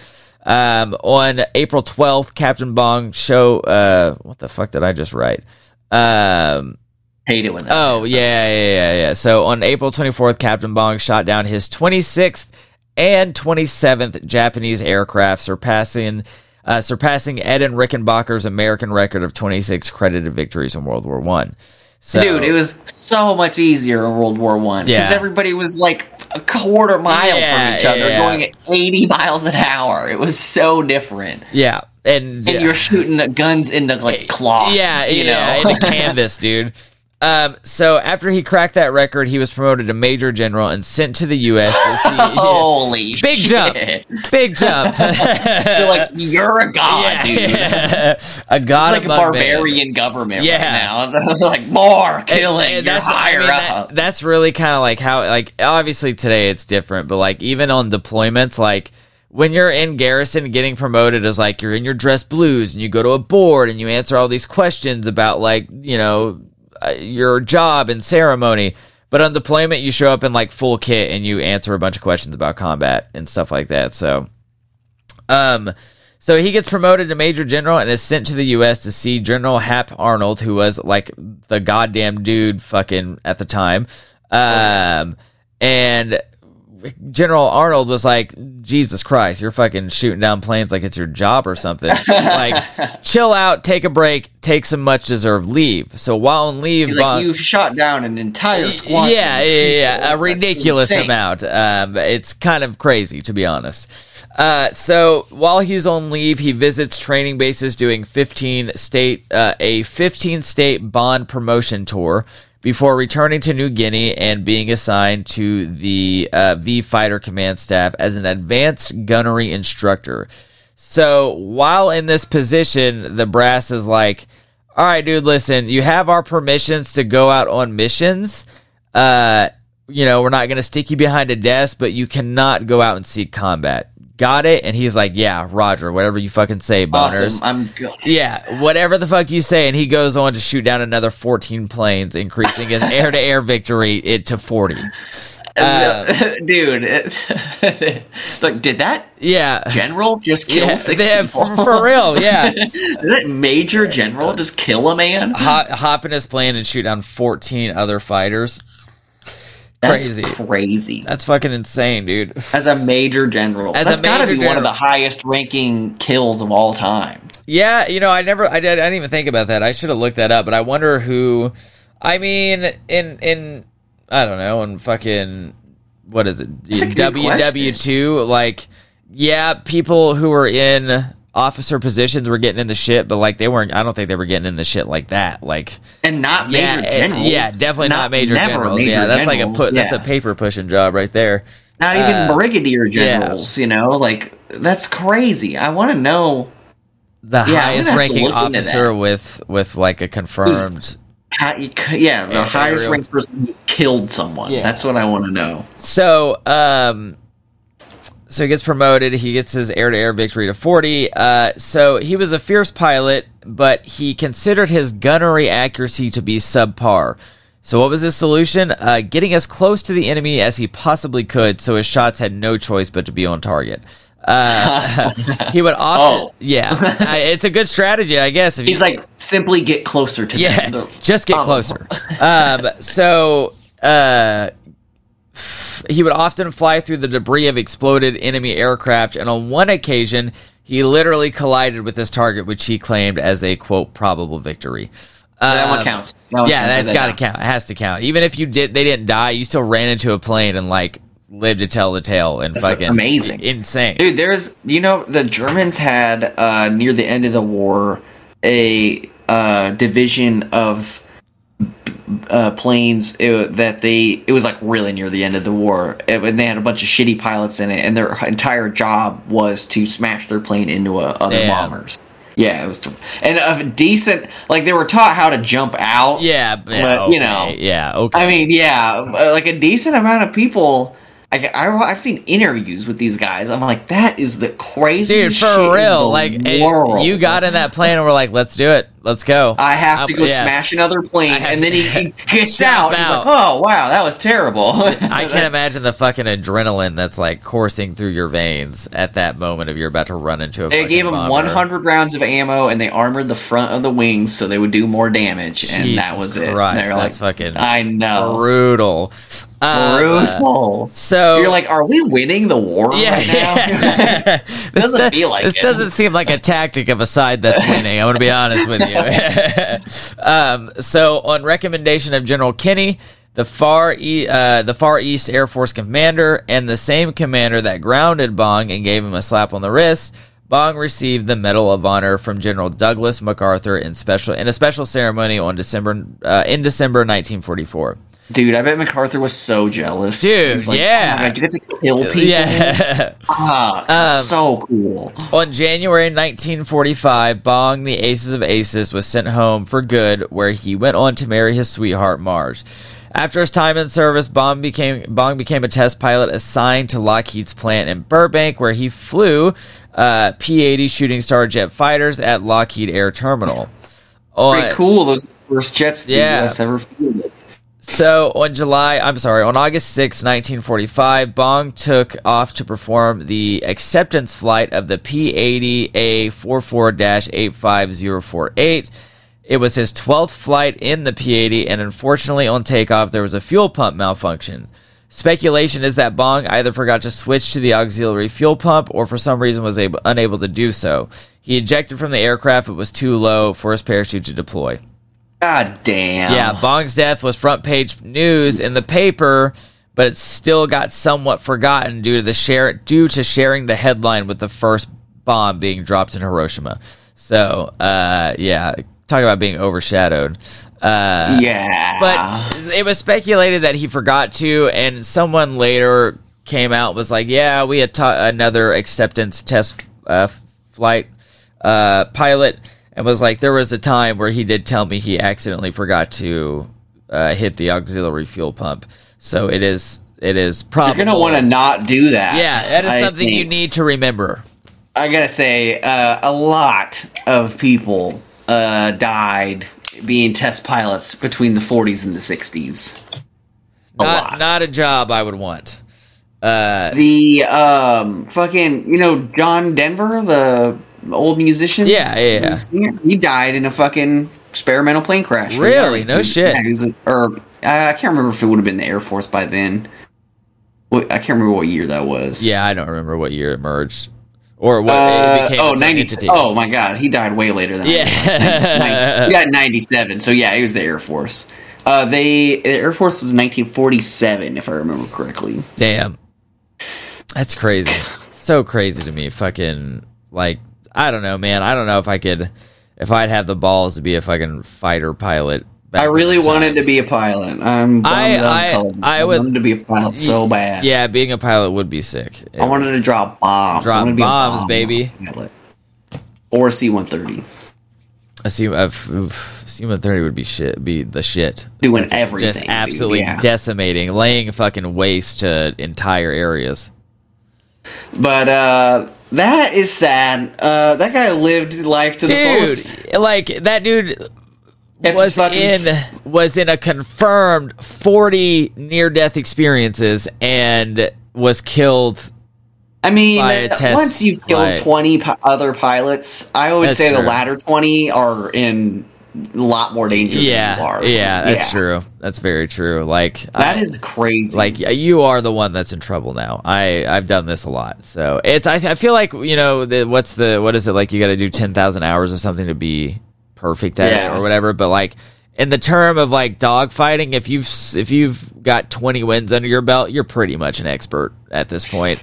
Um, on April 12th, Captain Bong show. Uh, what the fuck did I just write? Um, Hate it when that. Oh happens. yeah, yeah, yeah, yeah. So on April 24th, Captain Bong shot down his 26th and 27th Japanese aircraft, surpassing uh, surpassing Eddie Rickenbacker's American record of 26 credited victories in World War One. So, Dude, it was so much easier in World War One because Yeah. everybody was like a quarter mile Yeah, from each other, yeah. going at 80 miles an hour. It was so different, yeah, and, and you're shooting guns into like cloth. yeah, you know. in a canvas, dude. Um, so after he cracked that record, he was promoted to major general and sent to the U.S. to see. Holy Big shit. jump, big jump. They're like, you're a god, dude. a god It's like a among men. barbarian government Yeah. right now. They're like more killing. And you're that's I higher mean, up. that- that's really kind of like how like obviously today it's different, but like even on deployments, like when you're in garrison, getting promoted is like you're in your dress blues and you go to a board and you answer all these questions about like you know your job and ceremony. But on deployment, you show up in like full kit and you answer a bunch of questions about combat and stuff like that. So, um, so he gets promoted to major general and is sent to the U.S. to see General Hap Arnold, who was like the goddamn dude fucking at the time. Um, and General Arnold was like, Jesus Christ, you're fucking shooting down planes like it's your job or something. like, chill out, take a break, take some much deserved leave. So while on leave, He's like, Von- you've shot down an entire squad. yeah, yeah, yeah, yeah, a ridiculous amount. Um, it's kind of crazy to be honest. Uh, so while he's on leave, he visits training bases doing 15 state uh, a 15 state bond promotion tour before returning to New Guinea and being assigned to the uh, V Fighter Command Staff as an advanced gunnery instructor. So while in this position, the brass is like, all right, dude, listen, you have our permissions to go out on missions. Uh, you know, we're not going to stick you behind a desk, but you cannot go out and seek combat. Got it? And he's like, yeah, Roger, whatever you fucking say, Bonners. Awesome. I'm good. Yeah, whatever the fuck you say. And he goes on to shoot down another 14 planes, increasing his air to air victory it to 40. Uh, Dude, it, like, did that yeah. general just kill Yeah, six they- people? for, real, yeah. did that major general just kill a man? hop, hop in his plane and shoot down 14 other fighters. That's Crazy. crazy. That's fucking insane, dude. As a major general, As that's got to be one of the highest ranking kills of all time. Yeah, you know, I never, I, did, I didn't even think about that. I should have looked that up, but I wonder who. I mean, in in I don't know, in fucking what is it? good WW two, like yeah, people who were in officer positions were getting in the shit, but like they weren't. I don't think they were getting in the shit like that. Like And not yeah, major eh, generals. yeah, definitely not, major never generals. major yeah, that's like a generals, put. That's a paper pushing job right there. Not even uh, brigadier generals, you know? Like, that's crazy. I want to know The Yeah, highest ranking officer with with like a confirmed. c- yeah, the highest ranked person who's killed someone. Yeah. That's what I want to know. So, um, so he gets promoted. He gets his air-to-air victory to 40. Uh, so he was a fierce pilot, but he considered his gunnery accuracy to be subpar. So what was his solution? Uh, getting as close to the enemy as he possibly could, so his shots had no choice but to be on target. Uh, he would often, Oh. yeah, I- it's a good strategy, I guess. If you- He's like, simply get closer to yeah, them. just get Oh. closer. Um, so uh, he would often fly through the debris of exploded enemy aircraft, and on one occasion, he literally collided with his target, which he claimed as a quote probable victory. that one Um, counts. That one yeah, counts. that's got to count. It has to count. Even if you did, they didn't die. You still ran into a plane and like lived to tell the tale. And That's fucking amazing. insane. Dude, there's you know the Germans had uh, near the end of the war a uh, division of uh, planes uh, that they it was like really near the end of the war It- and they had a bunch of shitty pilots in it and their entire job was to smash their plane into uh, other Damn. bombers. Yeah, it was, and a decent like they were taught how to jump out. yeah, yeah, But, you know, yeah, okay. I mean, yeah, uh, like a decent amount of people. I, I, have seen interviews with these guys. I'm like, that is the craziest dude, shit for in real. Like, world. you got in that plane and we're like, let's do it. Let's go. I have to Um, go yeah. smash another plane, and then he, he gets out. And he's like, "Oh wow, that was terrible." I can't imagine the fucking adrenaline that's like coursing through your veins at that moment of you're about to run into a. They gave him bomber. 100 rounds of ammo, and they armored the front of the wings so they would do more damage, and that Jesus was it. Christ, They're that's like, fucking I know, brutal. Um, brutal. so You're like, are we winning the war yeah, right now? yeah. this Doesn't do- feel like this it. doesn't seem like a tactic of a side that's winning. I'm going to be honest with you. um, so, on recommendation of General Kenney, the far e- uh, the Far East Air Force commander, and the same commander that grounded Bong and gave him a slap on the wrist, Bong received the Medal of Honor from General Douglas MacArthur in special in a special ceremony on December uh, in December 1944. Dude, I bet MacArthur was so jealous. Dude, He's like, yeah. Oh God, you get to kill people. Yeah. Ah, Um, so cool. On January 1945, Bong, the Aces of Aces, was sent home for good, where he went on to marry his sweetheart Marge. After his time in service, Bong became Bong became a test pilot assigned to Lockheed's plant in Burbank, where he flew uh, P-80 Shooting Star jet fighters at Lockheed Air Terminal. On- Pretty cool. Those first jets the Yeah. U.S. ever fielded. So on July, I'm sorry, on August 6, 1945, Bong took off to perform the acceptance flight of the P-80A 44-85048. It was his 12th flight in the P-80, and unfortunately on takeoff there was a fuel pump malfunction. Speculation is that Bong either forgot to switch to the auxiliary fuel pump or for some reason was able, unable to do so. He ejected from the aircraft, it was too low for his parachute to deploy. God damn. Yeah, Bong's death was front page news in the paper, but it still got somewhat forgotten due to the share due to sharing the headline with the first bomb being dropped in Hiroshima. So, uh, yeah, talk about being overshadowed. Uh, Yeah. but it was speculated that he forgot to, and someone later came out and was like, "Yeah, we had ta- another acceptance test uh, flight uh, pilot." And was like, there was a time where he did tell me he accidentally forgot to uh, hit the auxiliary fuel pump. So it is, it is probably You're gonna want to not do that. Yeah, that is I something you need to remember. I gotta say, uh, a lot of people uh, died being test pilots between the 40s and the 60s. A Not, lot. not a job I would want. Uh, the um, fucking, you know, John Denver, the old musician. Yeah, yeah, yeah. He died in a fucking experimental plane crash. Really? No he shit. yeah, a- or uh, I can't remember if it would have been the Air Force by then. I can't remember what year that was. yeah, I don't remember what year it merged or what Uh, it became. oh, its 90, oh my god, he died way later than Yeah. I was. he died 97, so yeah, he was the Air Force. Uh, they the Air Force was 1947, if I remember correctly. Damn. That's crazy. so crazy to me. Fucking like I don't know, man. I don't know if I could if I'd have the balls to be a fucking fighter pilot. I really wanted to be a pilot. I'm I- I'm I- would- wanted to be a pilot so bad. Yeah, being a pilot would be sick. I wanted to drop bombs. I Drop wanted to be a bombs, bomb baby. Pilot. Or C-130, a C C one thirty would be shit be the shit. doing everything. Just dude. absolutely Yeah. decimating, laying fucking waste to entire areas. But uh, that is sad. Uh, that guy lived life to the fullest. Like that dude Kept was in was in a confirmed 40 near death experiences and was killed I mean, by a test once you've killed flight. 20 pi- other pilots, I would say the latter 20 are in a lot more danger than you yeah are. yeah that's true that's very true like That I- is crazy. like you are the one that's in trouble now i i've done this a lot so it's i, I feel like you know the, what's the what is it like you got to do 10,000 hours or something to be perfect at Yeah. it or whatever but like in the term of like dog fighting if you've if you've got 20 wins under your belt you're pretty much an expert at this point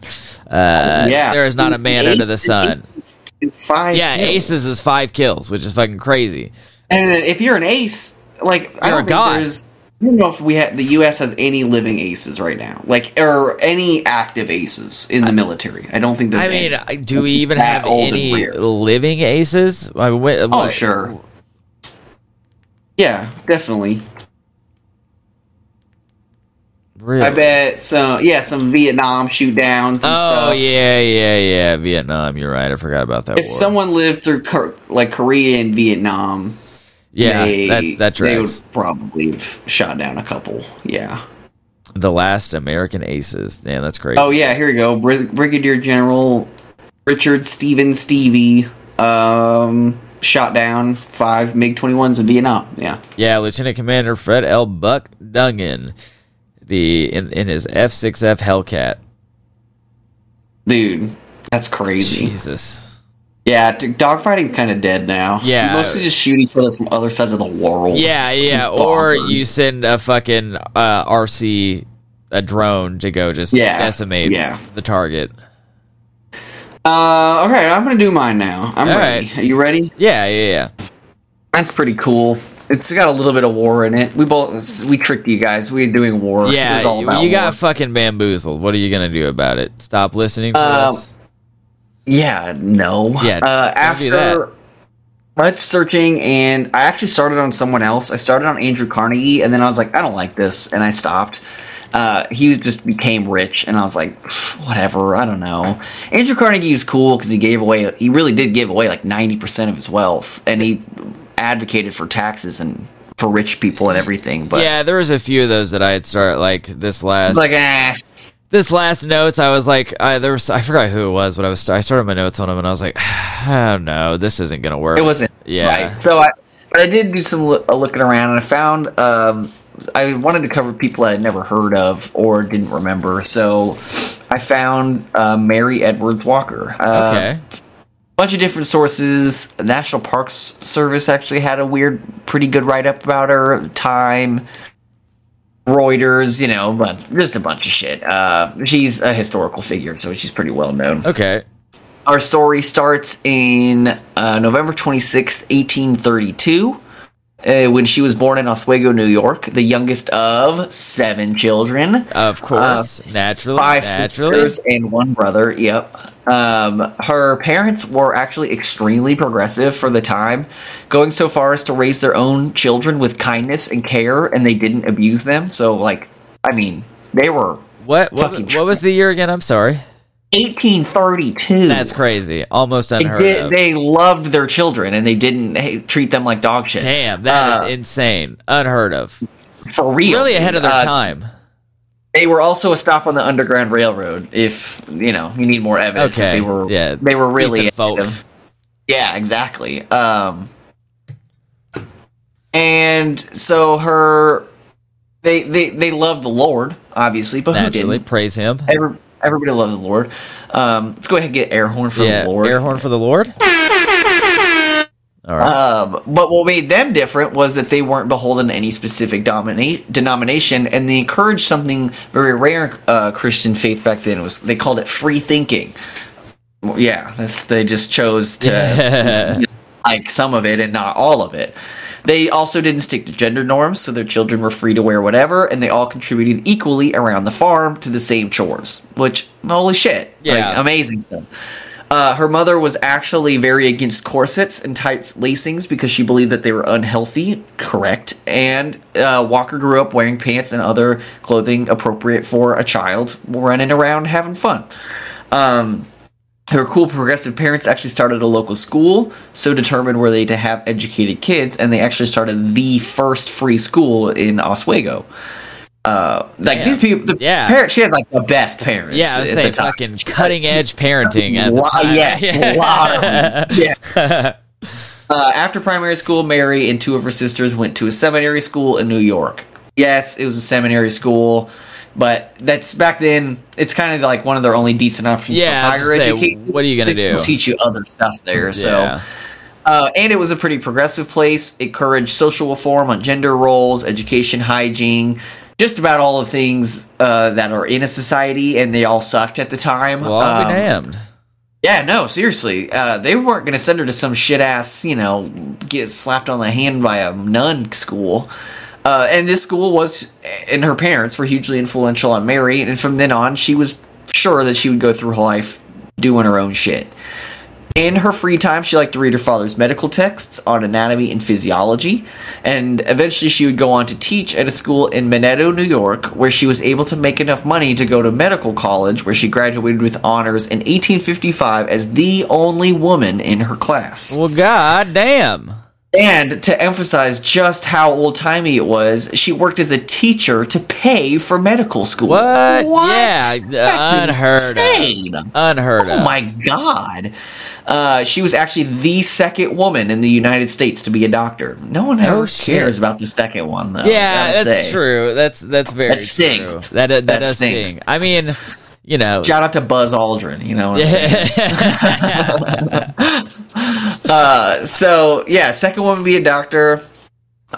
uh yeah. there is not a man under the sun Aces is five yeah kills. aces is five kills which is fucking crazy And if you're an ace, like I You're don't a think there's. I don't know if we have the U.S. has any living aces right now, like or any active aces in the military. I don't think there's. I mean, any. Do we even have any living aces? I wi- oh what- sure. Yeah, definitely. Really? I bet some. Yeah, some Vietnam shoot downs and Oh stuff. yeah, yeah, yeah. Vietnam. You're right. I forgot about that If war. someone lived through like Korea and Vietnam, yeah, they, that that they would probably have shot down a couple. Yeah. The last American aces. Man, that's crazy. Oh yeah, here we go. Brig- Brigadier General Richard Stephen Stevie um, shot down five MiG 21s in Vietnam. Yeah. Yeah, Lieutenant Commander Fred L. Buck Dungan, the in, in his F6F Hellcat. Dude, that's crazy. Jesus. Yeah, dogfighting's kind of dead now. Yeah. You mostly just shoot each other from other sides of the world. Yeah, yeah. Or you send a fucking uh, RC, a drone to go just Yeah, decimate yeah. the target. Uh, all right, I'm gonna do mine now. I'm All ready. right. Are you ready? Yeah, yeah, yeah. That's pretty cool. It's got a little bit of war in it. We both we tricked you guys. We were doing war. Yeah, you, about you got fucking bamboozled. What are you gonna do about it? Stop listening to Um, us? Yeah, no. Yeah, Uh, after much searching, and I actually started on someone else. I started on Andrew Carnegie, and then I was like, I don't like this, and I stopped. Uh, he just became rich, and I was like, whatever. I don't know. Andrew Carnegie is cool because he gave away. He really did give away like ninety percent of his wealth, and he advocated for taxes and for rich people and everything. But yeah, there was a few of those that I had started like this last it's like, eh. This last notes. I was like, I there was I forgot who it was, but I was I started my notes on them and I was like, oh no, this isn't gonna work. It wasn't. Yeah. Right. So I, but I did do some loo- uh, looking around, and I found um, I wanted to cover people I had never heard of or didn't remember. So I found uh, Mary Edwards Walker. Uh, Okay. bunch of different sources. National Parks Service actually had a weird, pretty good write up about her. Time, Reuters, you know, but just a bunch of shit. Uh, she's a historical figure, so she's pretty well known. Okay. Our story starts in uh, November 26th, 1832, uh, when she was born in Oswego, New York, the youngest of seven children. Of course. naturally. Uh, Five naturally. sisters and one brother. Yep. Um, her parents were actually extremely progressive for the time, going so far as to raise their own children with kindness and care, and they didn't abuse them. So, like, I mean, they were What what, what was the year again? I'm sorry. 1832. That's crazy. Almost They, unheard did, of. they loved their children and they didn't hey, treat them like dog shit. Damn, that is Uh, insane. Unheard of. for real. Really ahead of their Uh, time. They were also a stop on the Underground Railroad. If you know you need more evidence, Okay, they were yeah, they were really of- yeah, exactly. Um, and so her they they they love the Lord obviously, but who Naturally. didn't? Praise him. Every, everybody loves the Lord. Um, let's go ahead and get air horn for yeah. the Lord. Air horn for the Lord. All right. Um, but what made them different was that they weren't beholden to any specific domina- denomination, and they encouraged something very rare uh, Christian faith back then. Was they called it free thinking? Well, yeah, that's, they just chose to like some of it and not all of it. They also didn't stick to gender norms, so their children were free to wear whatever, and they all contributed equally around the farm to the same chores. Which, holy shit, Yeah. like, amazing stuff. Uh, her mother was actually very against corsets and tight lacings because she believed that they were unhealthy. Correct. And uh, Walker grew up wearing pants and other clothing appropriate for a child running around having fun. Um, her cool progressive parents actually started a local school, so determined were they to have educated kids, and they actually started the first free school in Oswego. Uh, like Damn. these people, the Yeah. parents, she had like the best parents. yeah, I was saying fucking cutting edge parenting at the Lo- time. yes, a lot of them. Yeah. Uh, after primary school, Mary and two of her sisters went to a seminary school in New York. Yes, it was a seminary school, but that's back then. It's kind of like one of their only decent options Yeah, for higher say, education. what are you gonna They do? Teach you other stuff there. So, uh, and it was a pretty progressive place. It encouraged social reform on gender roles, education, hygiene, just about all the things uh, that are in a society, and they all sucked at the time. Well, I'll be Um, damned. yeah, no, seriously. Uh, they weren't going to send her to some shit ass, you know, get slapped on the hand by a nun school. Uh, and this school was, and her parents were hugely influential on Mary. And from then on, she was sure that she would go through her life doing her own shit. In her free time, she liked to read her father's medical texts on anatomy and physiology, and eventually she would go on to teach at a school in Minetto, New York, where she was able to make enough money to go to medical college, where she graduated with honors in 1855 as the only woman in her class. Well, god damn. And to emphasize just how old timey it was, she worked as a teacher to pay for medical school. What? Yeah, That's unheard of. insane. Unheard Oh of. my god. Uh, she was actually the second woman in the United States to be a doctor. No one ever Oh, cares about the second one, though. yeah, that's say. true. That's that's very That stings. true. That that, That does stings. sting. I mean, you know. Shout out to Buzz Aldrin. You know what I'm saying? Uh, so yeah, second woman to be a doctor,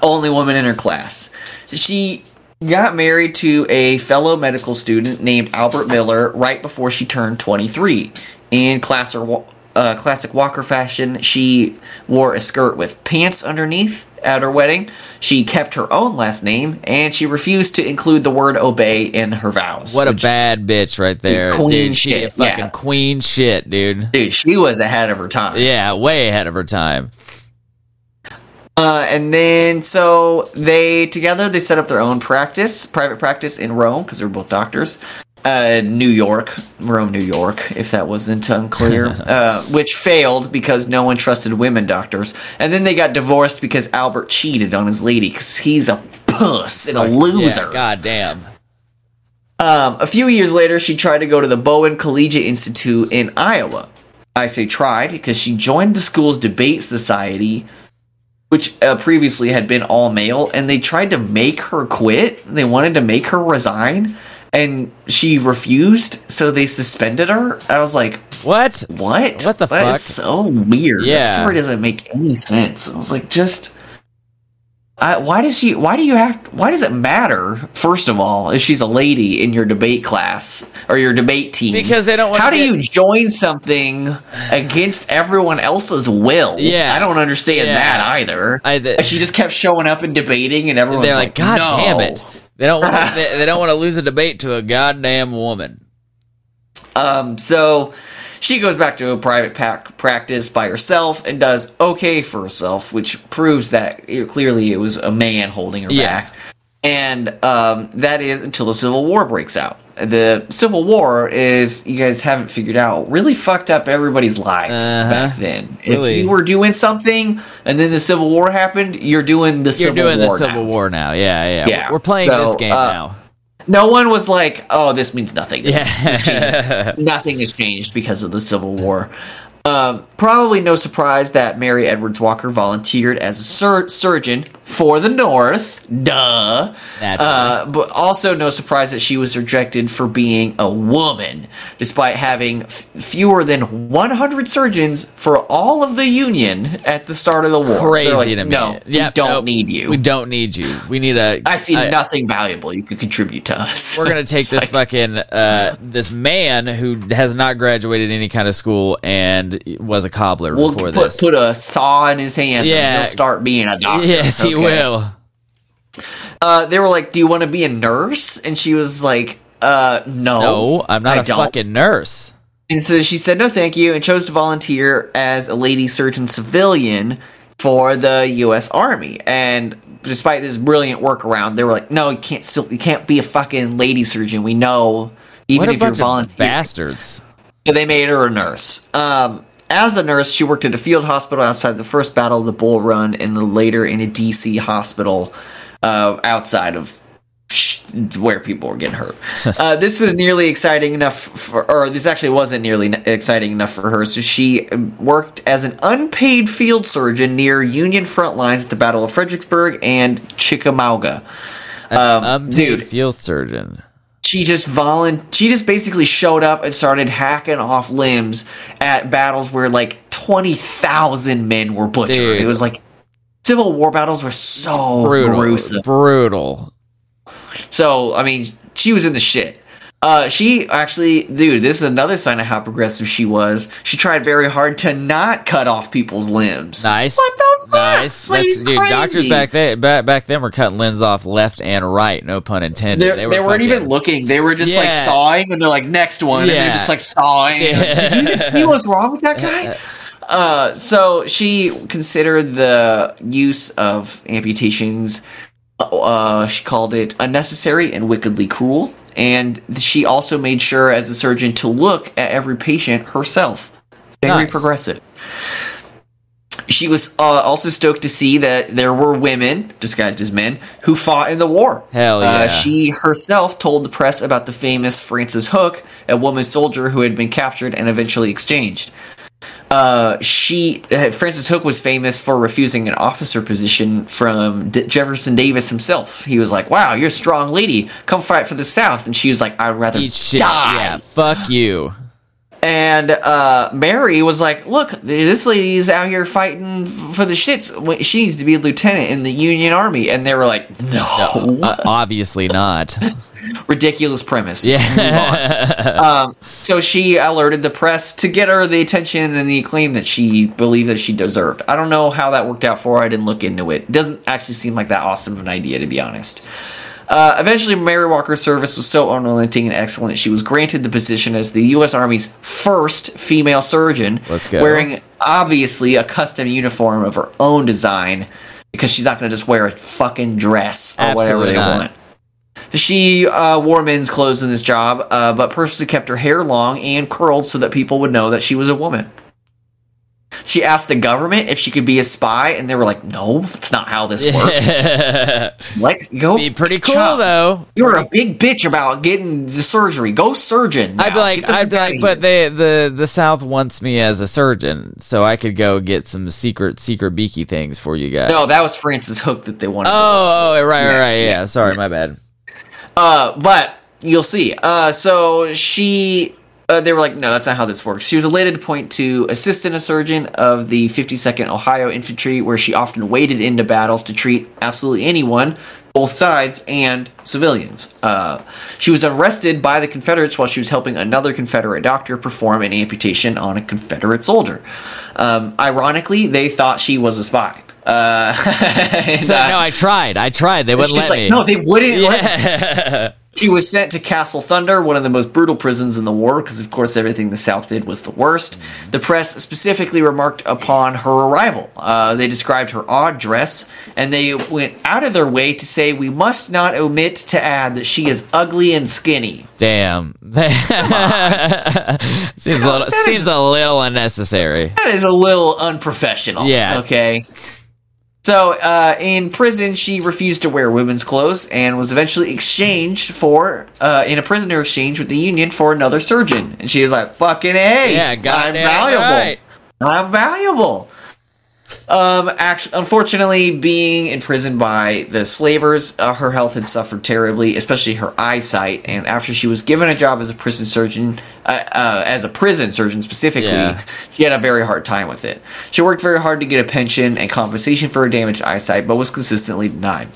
only woman in her class. She got married to a fellow medical student named Albert Miller right before she turned 23. In classic, wa- uh, classic Walker fashion, she wore a skirt with pants underneath at her wedding. She kept her own last name, and she refused to include the word obey in her vows. What a bad bitch right there. Queen dude, she shit, fucking yeah. queen shit, dude. Dude, she was ahead of her time. Yeah, way ahead of her time. Uh, and then so they together they set up their own practice, private practice in Rome because they were both doctors. Uh, New York, Rome, New York, if that wasn't unclear, uh, which failed because no one trusted women doctors. And then they got divorced because Albert cheated on his lady because he's a puss and a loser. Yeah, God damn. Um, a few years later, she tried to go to the Bowen Collegiate Institute in Iowa. I say tried because she joined the school's debate society, which uh, previously had been all male, and they tried to make her quit. They wanted to make her resign, and she refused, so they suspended her. I was like, What? what? What the That fuck? is so weird. Yeah. That story doesn't make any sense. I was like, just. I, why does she? Why do you have? Why does it matter? First of all, if she's a lady in your debate class or your debate team, Because they don't want How to do get- you join something against everyone else's will? Yeah. I don't understand Yeah. that either. I- the- she just kept showing up and debating, and everyone's like, like, God no. damn it. They don't want to, they, they don't want to lose a debate to a goddamn woman. Um, so she goes back to a private pack practice by herself and does okay for herself, which proves that it, clearly it was a man holding her Yeah. back. And um, that is until the Civil War breaks out. The Civil War, if you guys haven't figured out, really fucked up everybody's lives Uh-huh. back then. Really. If you were doing something and then the Civil War happened, you're doing the You're Civil doing War the Civil now. War now. Yeah, yeah. Yeah. We're playing So, this game uh, now. No one was like, "Oh, this means nothing." Yeah. nothing has changed because of the Civil War. Um, probably no surprise that Mary Edwards Walker volunteered as a sur- surgeon for the North. Duh. Uh, but also no surprise that she was rejected for being a woman, despite having f- fewer than 100 surgeons for all of the Union at the start of the war. Crazy like, to me. No, Yep, we don't nope. need you. We don't need you. We need a. I see nothing valuable you could contribute to us. We're gonna take this fucking uh, this man who has not graduated any kind of school and was a cobbler We'll before put, this. put a saw in his hands Yeah. and he'll start being a doctor. yes, he will. Uh, they were like, "Do you want to be a nurse?" And she was like, "Uh, no, No, I'm not I a don't." fucking nurse. And so she said no, thank you, and chose to volunteer as a lady surgeon civilian for the U.S. Army. And despite this brilliant workaround, they were like, "No, you can't still, you can't be a fucking lady surgeon. We know, even if you're volunteering." bastards. So they made her a nurse. Um, as a nurse, she worked at a field hospital outside the first Battle of the Bull Run, and then later in a DC hospital uh, outside of where people were getting hurt. uh, this was nearly exciting enough for, or this actually wasn't nearly exciting enough for her. So she um, worked as an unpaid field surgeon near Union front lines at the Battle of Fredericksburg and Chickamauga. Um, Unpaid dude, field surgeon. She just volun she just basically showed up and started hacking off limbs at battles where like 20,000 men were butchered. Dude. It was like Civil War battles were so Brutal. gruesome. Brutal. So, I mean, she was in the shit. Uh, she actually, dude, this is another sign of how progressive she was. She tried very hard to not cut off people's limbs. Nice. What the fuck? Nice. That's, dude, doctors back then back, back then were cutting limbs off left and right, no pun intended. They're, they, were weren't fucking- even looking. They were just like sawing, and they're like next one, and Yeah. they're just like sawing. Yeah. Did you see what's wrong with that guy? Uh, so she considered the use of amputations. Uh, she called it unnecessary and wickedly cruel, and she also made sure, as a surgeon, to look at every patient herself. Very Nice. progressive. She was uh, also stoked to see that there were women, disguised as men, who fought in the war. Hell yeah. Uh, she herself told the press about the famous Frances Hook, a woman soldier who had been captured and eventually exchanged. Uh, she uh, Frances Hook was famous for refusing an officer position from D- Jefferson Davis himself. He was like, "Wow, you're a strong lady. Come fight for the South." And she was like, "I'd rather Eat shit. die." Yeah. Fuck you. And uh, Mary was like, "Look, this lady is out here fighting for the shits. She needs to be a lieutenant in the Union Army." And they were like, "No, Uh, obviously not. ridiculous premise." Yeah. Um, so she alerted the press to get her the attention and the acclaim that she believed that she deserved. I don't know how that worked out for her. I didn't look into it. Doesn't actually seem like that awesome of an idea, to be honest. Uh, eventually, Mary Walker's service was so unrelenting and excellent, she was granted the position as the U.S. Army's first female surgeon, wearing obviously a custom uniform of her own design because she's not going to just wear a fucking dress or whatever they not. want. She uh, wore men's clothes in this job, uh, but purposely kept her hair long and curled so that people would know that she was a woman. She asked the government if she could be a spy, and they were like, "No, it's not how this works." What? Go Be pretty cool though. You're a big bitch about getting the surgery. Go surgeon. I'd be like, I'd be like, but here." they the the South wants me as a surgeon, so I could go get some secret secret beaky things for you guys. no, that was Frances Hook that they wanted. Oh, oh, right, right, Yeah, right. Yeah, yeah, sorry, my bad. Uh, but you'll see. Uh, so she, uh, they were like, no, that's not how this works. She was elated to point to assistant a surgeon of the 52nd Ohio Infantry, where she often waded into battles to treat absolutely anyone, both sides and civilians. Uh, she was arrested by the Confederates while she was helping another Confederate doctor perform an amputation on a Confederate soldier. Um, ironically, they thought she was a spy. Uh, So, no, I tried. I tried. They wouldn't let like, me. no, they wouldn't let yeah. she was sent to Castle Thunder, one of the most brutal prisons in the war, because of course everything the South did was the worst. The press specifically remarked upon her arrival. Uh, they described her odd dress, and they went out of their way to say, "We must not omit to add that she is ugly and skinny." Damn. seems a little That is- seems a little unnecessary. That is a little unprofessional. Yeah. Okay. So, uh, in prison, she refused to wear women's clothes and was eventually exchanged for, uh, in a prisoner exchange with the Union for another surgeon. And she was like, fucking hey, Yeah, I'm valuable. right. I'm valuable. Um, actually, unfortunately, being imprisoned by the slavers, uh, her health had suffered terribly, especially her eyesight. And after she was given a job as a prison surgeon, uh, uh, as a prison surgeon specifically, Yeah. she had a very hard time with it. She worked very hard to get a pension and compensation for her damaged eyesight, but was consistently denied.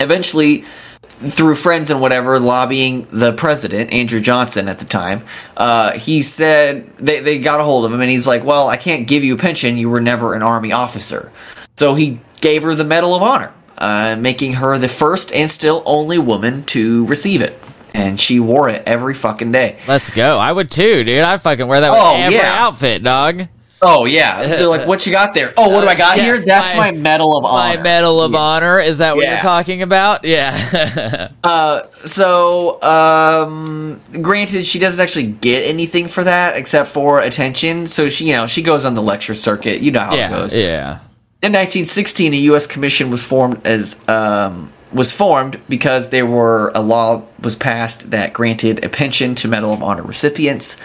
Eventually, through friends and whatever, lobbying the president, Andrew Johnson at the time, uh, he said they, they got a hold of him and he's like, Well, I can't give you a pension. You were never an Army officer. So he gave her the Medal of Honor, uh, making her the first and still only woman to receive it. And she wore it every fucking day. Let's go. I would too, dude. I'd fucking wear that with Oh, every yeah. outfit, dog. Oh, yeah. They're like, What you got there? Oh, what do I got Yeah, here? That's my- my, Medal of honor. My Medal of Honor. Is that what you're talking about? Yeah. Uh, so, um, granted, she doesn't actually get anything for that except for attention. So she, you know, she goes on the lecture circuit. You know how it goes. Yeah. In 1916, a U.S. commission was formed as um, was formed because there were a law was passed that granted a pension to Medal of Honor recipients.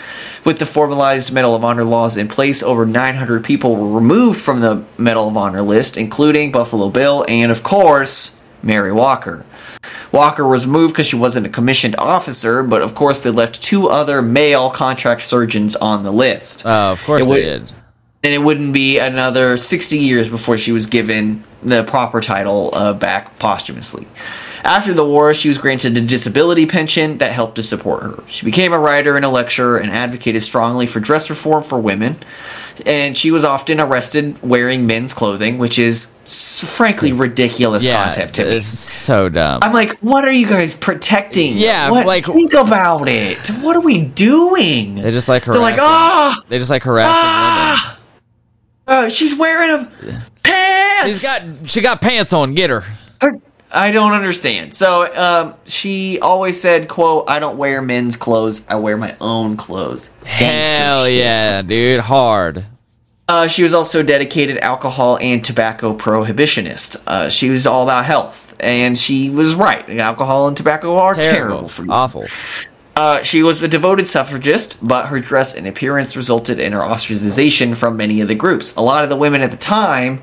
With the formalized Medal of Honor laws in place, over 900 people were removed from the Medal of Honor list, including Buffalo Bill and, of course, Mary Walker. Walker was moved because she wasn't a commissioned officer, but of course they left two other male contract surgeons on the list. Oh, of course they did. and it wouldn't be another 60 years before she was given the proper title uh, back posthumously. After the war, she was granted a disability pension that helped to support her. She became a writer and a lecturer and advocated strongly for dress reform for women. And she was often arrested wearing men's clothing, which is frankly ridiculous Yeah. concept to me. It's so dumb. I'm like, what are you guys protecting? Yeah, what? like- think about it. What are we doing? They just like They're like, harassing. ah, They just like harassing ah, uh, she's wearing them pants. She's got she got pants on. Get her. Her- I don't understand. So, um, she always said, "quote I don't wear men's clothes. I wear my own clothes." Hell yeah, dude. Hard. Uh, she was also a dedicated alcohol and tobacco prohibitionist. Uh, she was all about health, and she was right. Alcohol and tobacco are terrible, Terrible. for you. Awful. Uh, she was a devoted suffragist, but her dress and appearance resulted in her ostracization from many of the groups. A lot of the women at the time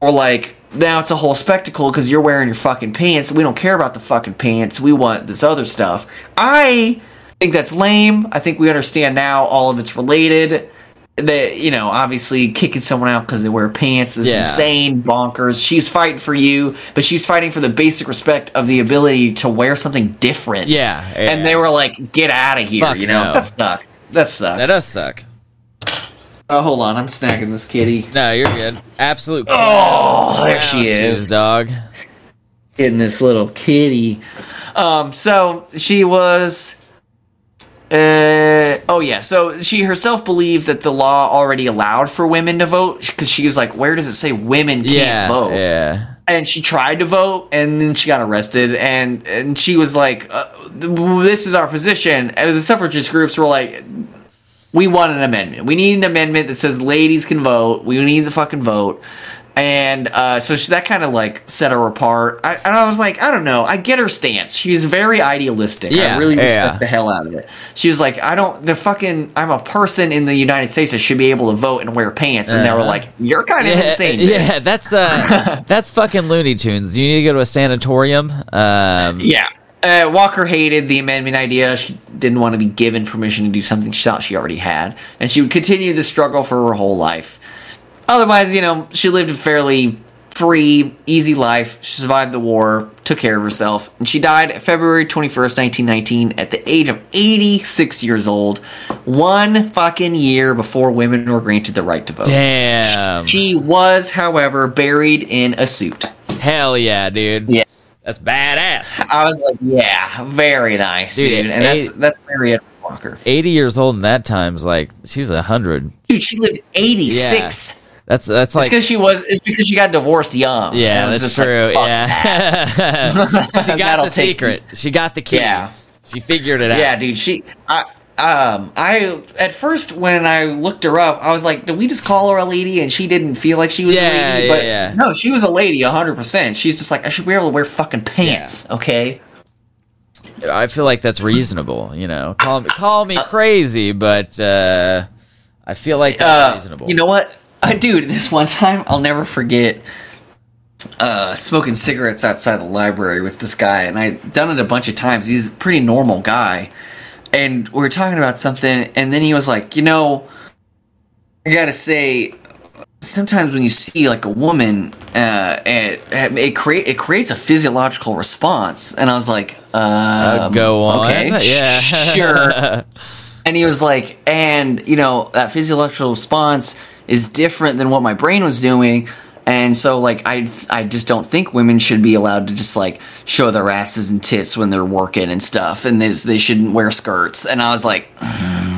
were like, now it's a whole spectacle because you're wearing your fucking pants. We don't care about the fucking pants. We want this other stuff. I think that's lame. I think we understand now all of it's related. That you know, obviously kicking someone out because they wear pants is Yeah. insane, bonkers. She's fighting for you, but she's fighting for the basic respect of the ability to wear something different. Yeah, and they were like, "Get out of here!" Fuck you know, no. that sucks. That sucks. That does suck. Oh, hold on, I'm snagging this kitty. No, you're good. Absolute. Oh, there she is. dog. Getting this little kitty. Um, so she was. Uh, oh yeah, so she herself believed that the law already allowed for women to vote because she was like, "Where does it say women can't Yeah, vote?" yeah. and she tried to vote and then she got arrested and and she was like uh, this is our position and the suffragist groups were like we want an amendment we need an amendment that says ladies can vote we need the fucking vote and uh, so she, that kind of like set her apart I, and i was like i don't know i get her stance she's very idealistic Yeah, i really respect yeah. the hell out of it she was like i don't the fucking i'm a person in the united states that should be able to vote and wear pants and they were Uh-huh. like you're kind of Yeah, insane bitch." yeah, that's uh, that's fucking Looney Tunes. You need to go to a sanatorium. Um, Yeah. Uh, Walker hated the amendment idea. She didn't want to be given permission to do something she thought she already had. And she would continue the struggle for her whole life. Otherwise, you know, she lived a fairly free, easy life. She survived the war, took care of herself, and she died February 21st, 1919, at the age of 86 years old, one fucking year before women were granted the right to vote. Damn. She was, however, buried in a suit. Hell yeah, dude. Yeah. That's badass. I was like, yeah, very nice, Dude, dude. And eight- that's that's Edward Walker. 80 years old in that time's like she's a hundred. Dude, she lived eighty six. That's that's It's like because she was. It's because she got divorced young. Yeah, that's like, true. fuck yeah, she got the secret. She got the key. Yeah. she figured it out. Yeah, dude. She. I. Um. I at first when I looked her up, I was like, "Did we just call her a lady?" And she didn't feel like she was Yeah, a lady. yeah, But yeah. no, she was a lady, hundred percent. She's just like, I should be able to wear fucking pants. Okay. I feel like that's reasonable. You know, call me call me crazy, but uh, I feel like that's Uh, reasonable. You know what? I dude, this one time I'll never forget uh smoking cigarettes outside the library with this guy and I'd done it a bunch of times. He's a pretty normal guy. And we were talking about something and then he was like, "You know, I got to say sometimes when you see like a woman uh it it, create it creates a physiological response." And I was like, Uh, um, go on. Okay, yeah, sure. And he was like, and you know, that physiological response is different than what my brain was doing. And so, like, I I just don't think women should be allowed to just like show their asses and tits when they're working and stuff, and this, they shouldn't wear skirts. And I was like,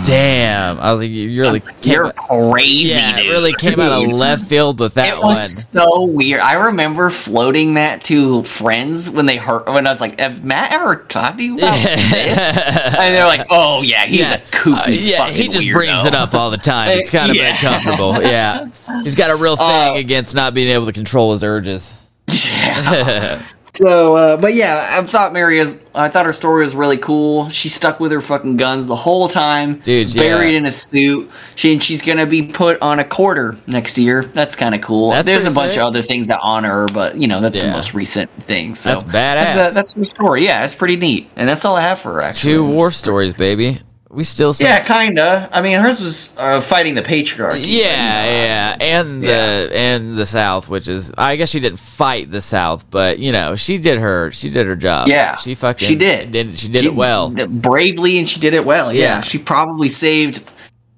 Damn, I was like, you really like, you're out- crazy, yeah, dude. it really came out of left field with that It one. was so weird. I remember floating that to friends when they heard when I was like, "Have Matt ever talked to you about this?" And they're like, "Oh yeah, he's yeah, a kooky Uh, yeah, he just weirdo. brings it up all the time. It's kind of Yeah. uncomfortable. Yeah, he's got a real thing Uh, against not being able to control his urges. Yeah. So, uh, but yeah, I thought Mary is. I thought her story was really cool. She stuck with her fucking guns the whole time, Dude, Buried yeah. in a suit. She and she's gonna be put on a quarter next year. That's kind of cool. That's There's a pretty bunch sick. of other things that honor her, but you know that's the most recent thing. So That's badass. That's, the, that's her story. Yeah, it's pretty neat, and that's all I have for her. Actually, Two war stories, baby. We still say Yeah, kinda. I mean, hers was uh, fighting the patriarchy. Yeah, yeah, and the Yeah. and the South, which is I guess she didn't fight the South, but you know she did her she did her job. Yeah, she fucking she did. did she did it well. bravely, and she did it well. Yeah, Yeah. she probably saved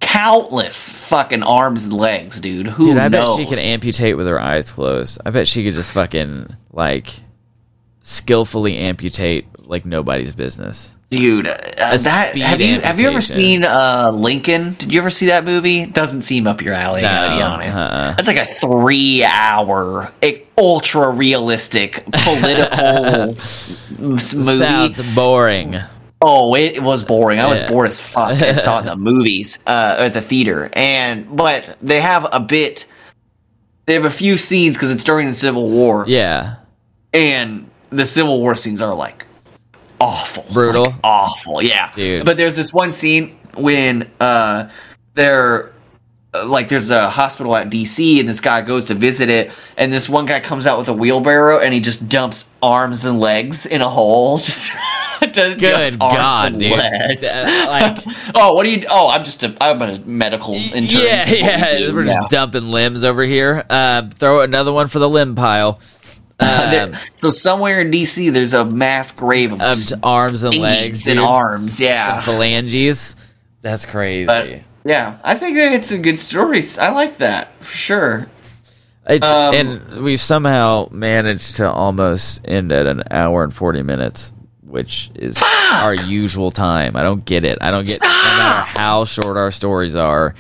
countless fucking arms and legs, dude. Who Dude, I knows? bet she can amputate with her eyes closed. I bet she could just fucking like skillfully amputate like nobody's business. Dude. Uh, that have you have you ever seen uh, Lincoln? Did you ever see that movie? Doesn't seem up your alley. I gotta be honest. uh-uh. That's like a three-hour, ultra realistic political movie. Sounds boring. Oh, it was boring. I was Yeah. bored as fuck. I saw it in the movies, uh, at the theater, and but they have a bit. They have a few scenes because it's during the Civil War, Yeah, and the Civil War scenes are like awful, Brutal? Like, awful. Yeah, Dude. But there's this one scene when uh, they're uh, like there's a hospital at DC and this guy goes to visit it and this one guy comes out with a wheelbarrow and he just dumps arms and legs in a hole just Just Good God, dude. Uh, like- oh, what do you? Oh, I'm just a. I'm a medical intern. yeah, is what we yeah. We're Yeah. just dumping limbs over here. Uh, throw another one for the limb pile. There- Um, so somewhere in DC, there's a mass grave of, of arms and legs and dude. arms. Yeah, phalanges. That's crazy. but yeah, I think that it's a good story. I like that for sure. It's Um, and we've somehow managed to almost end at an hour and forty minutes, which is our usual time. I don't get it. I don't get no matter how short our stories are,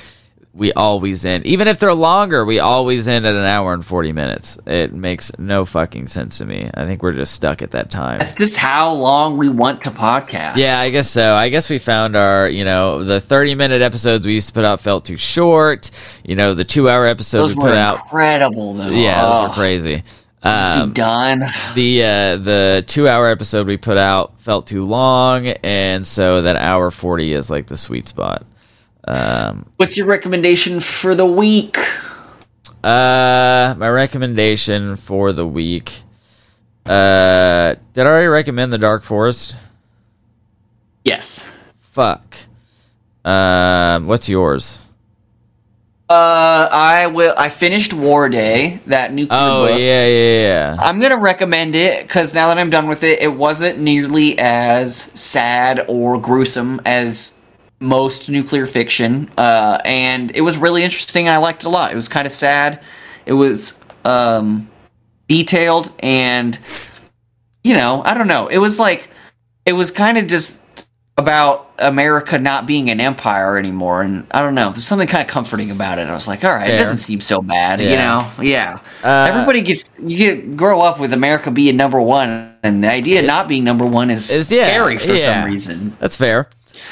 we always end. Even if they're longer, we always end at an hour and forty minutes. It makes no fucking sense to me. I think we're just stuck at that time. That's just how long we want to podcast. Yeah, I guess so. I guess we found our, you know, the 30 minute episodes we used to put out felt too short. You know, the two hour episodes we were put out. incredible though. Yeah, those Oh, were crazy. just be Um, done. the uh, the two hour episode we put out felt too long, and so that hour 40 is like the sweet spot. Um, What's your recommendation for the week? uh, my recommendation for the week. Uh, did I already recommend the Dark Forest? Yes. Fuck. Um, what's yours? Uh, I will. I finished Warday, that nuclear Oh book. yeah, yeah, yeah. I'm gonna recommend it because now that I'm done with it, it wasn't nearly as sad or gruesome as most nuclear fiction, uh, and it was really interesting. I liked it a lot. It was kind of sad. It was um, detailed, and you know, I don't know. It was like it was kind of just about America not being an empire anymore, and I don't know. There's something kind of comforting about it. I was like, all right, it doesn't seem so bad, you know? Yeah. Uh, Everybody gets you get grow up with America being number one, and the idea of not being number one is Is- yeah, scary for yeah. some reason. That's fair.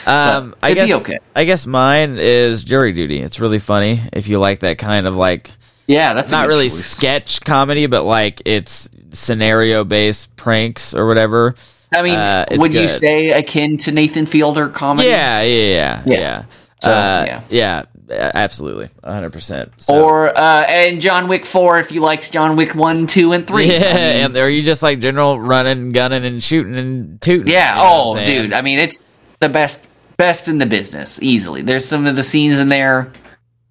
Um, I guess okay. I guess mine is jury duty. It's really funny if you like that kind of like Yeah, that's not really choice. sketch comedy, but like it's scenario based pranks or whatever. I mean, uh, would you say akin to Nathan Fielder comedy? Yeah, yeah, yeah, Yeah. yeah. So, uh, yeah. yeah, absolutely, hundred percent. Or uh, and John Wick four if you liked John Wick one, two, and three. yeah, I mean, and are you just like general running, gunning, and shooting and tooting? yeah. you know Oh, dude. I mean, it's the best best in the business easily. There's some of the scenes in there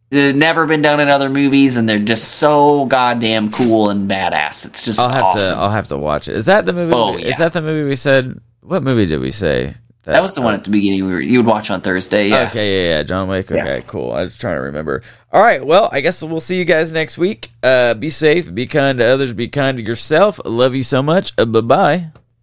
that never been done in other movies, and they're just so goddamn cool and badass. It's just I'll have awesome. to. I'll have to watch it. Is that the movie? Oh, we- yeah. Is that the movie we said? What movie did we say? that was the one at the beginning we were, you would watch on Thursday. Yeah. Okay, yeah, yeah, John Wick. Yeah. Okay, cool. I was trying to remember. All right, well, I guess we'll see you guys next week. Uh, be safe, be kind to others, be kind to yourself. Love you so much. Uh, bye bye.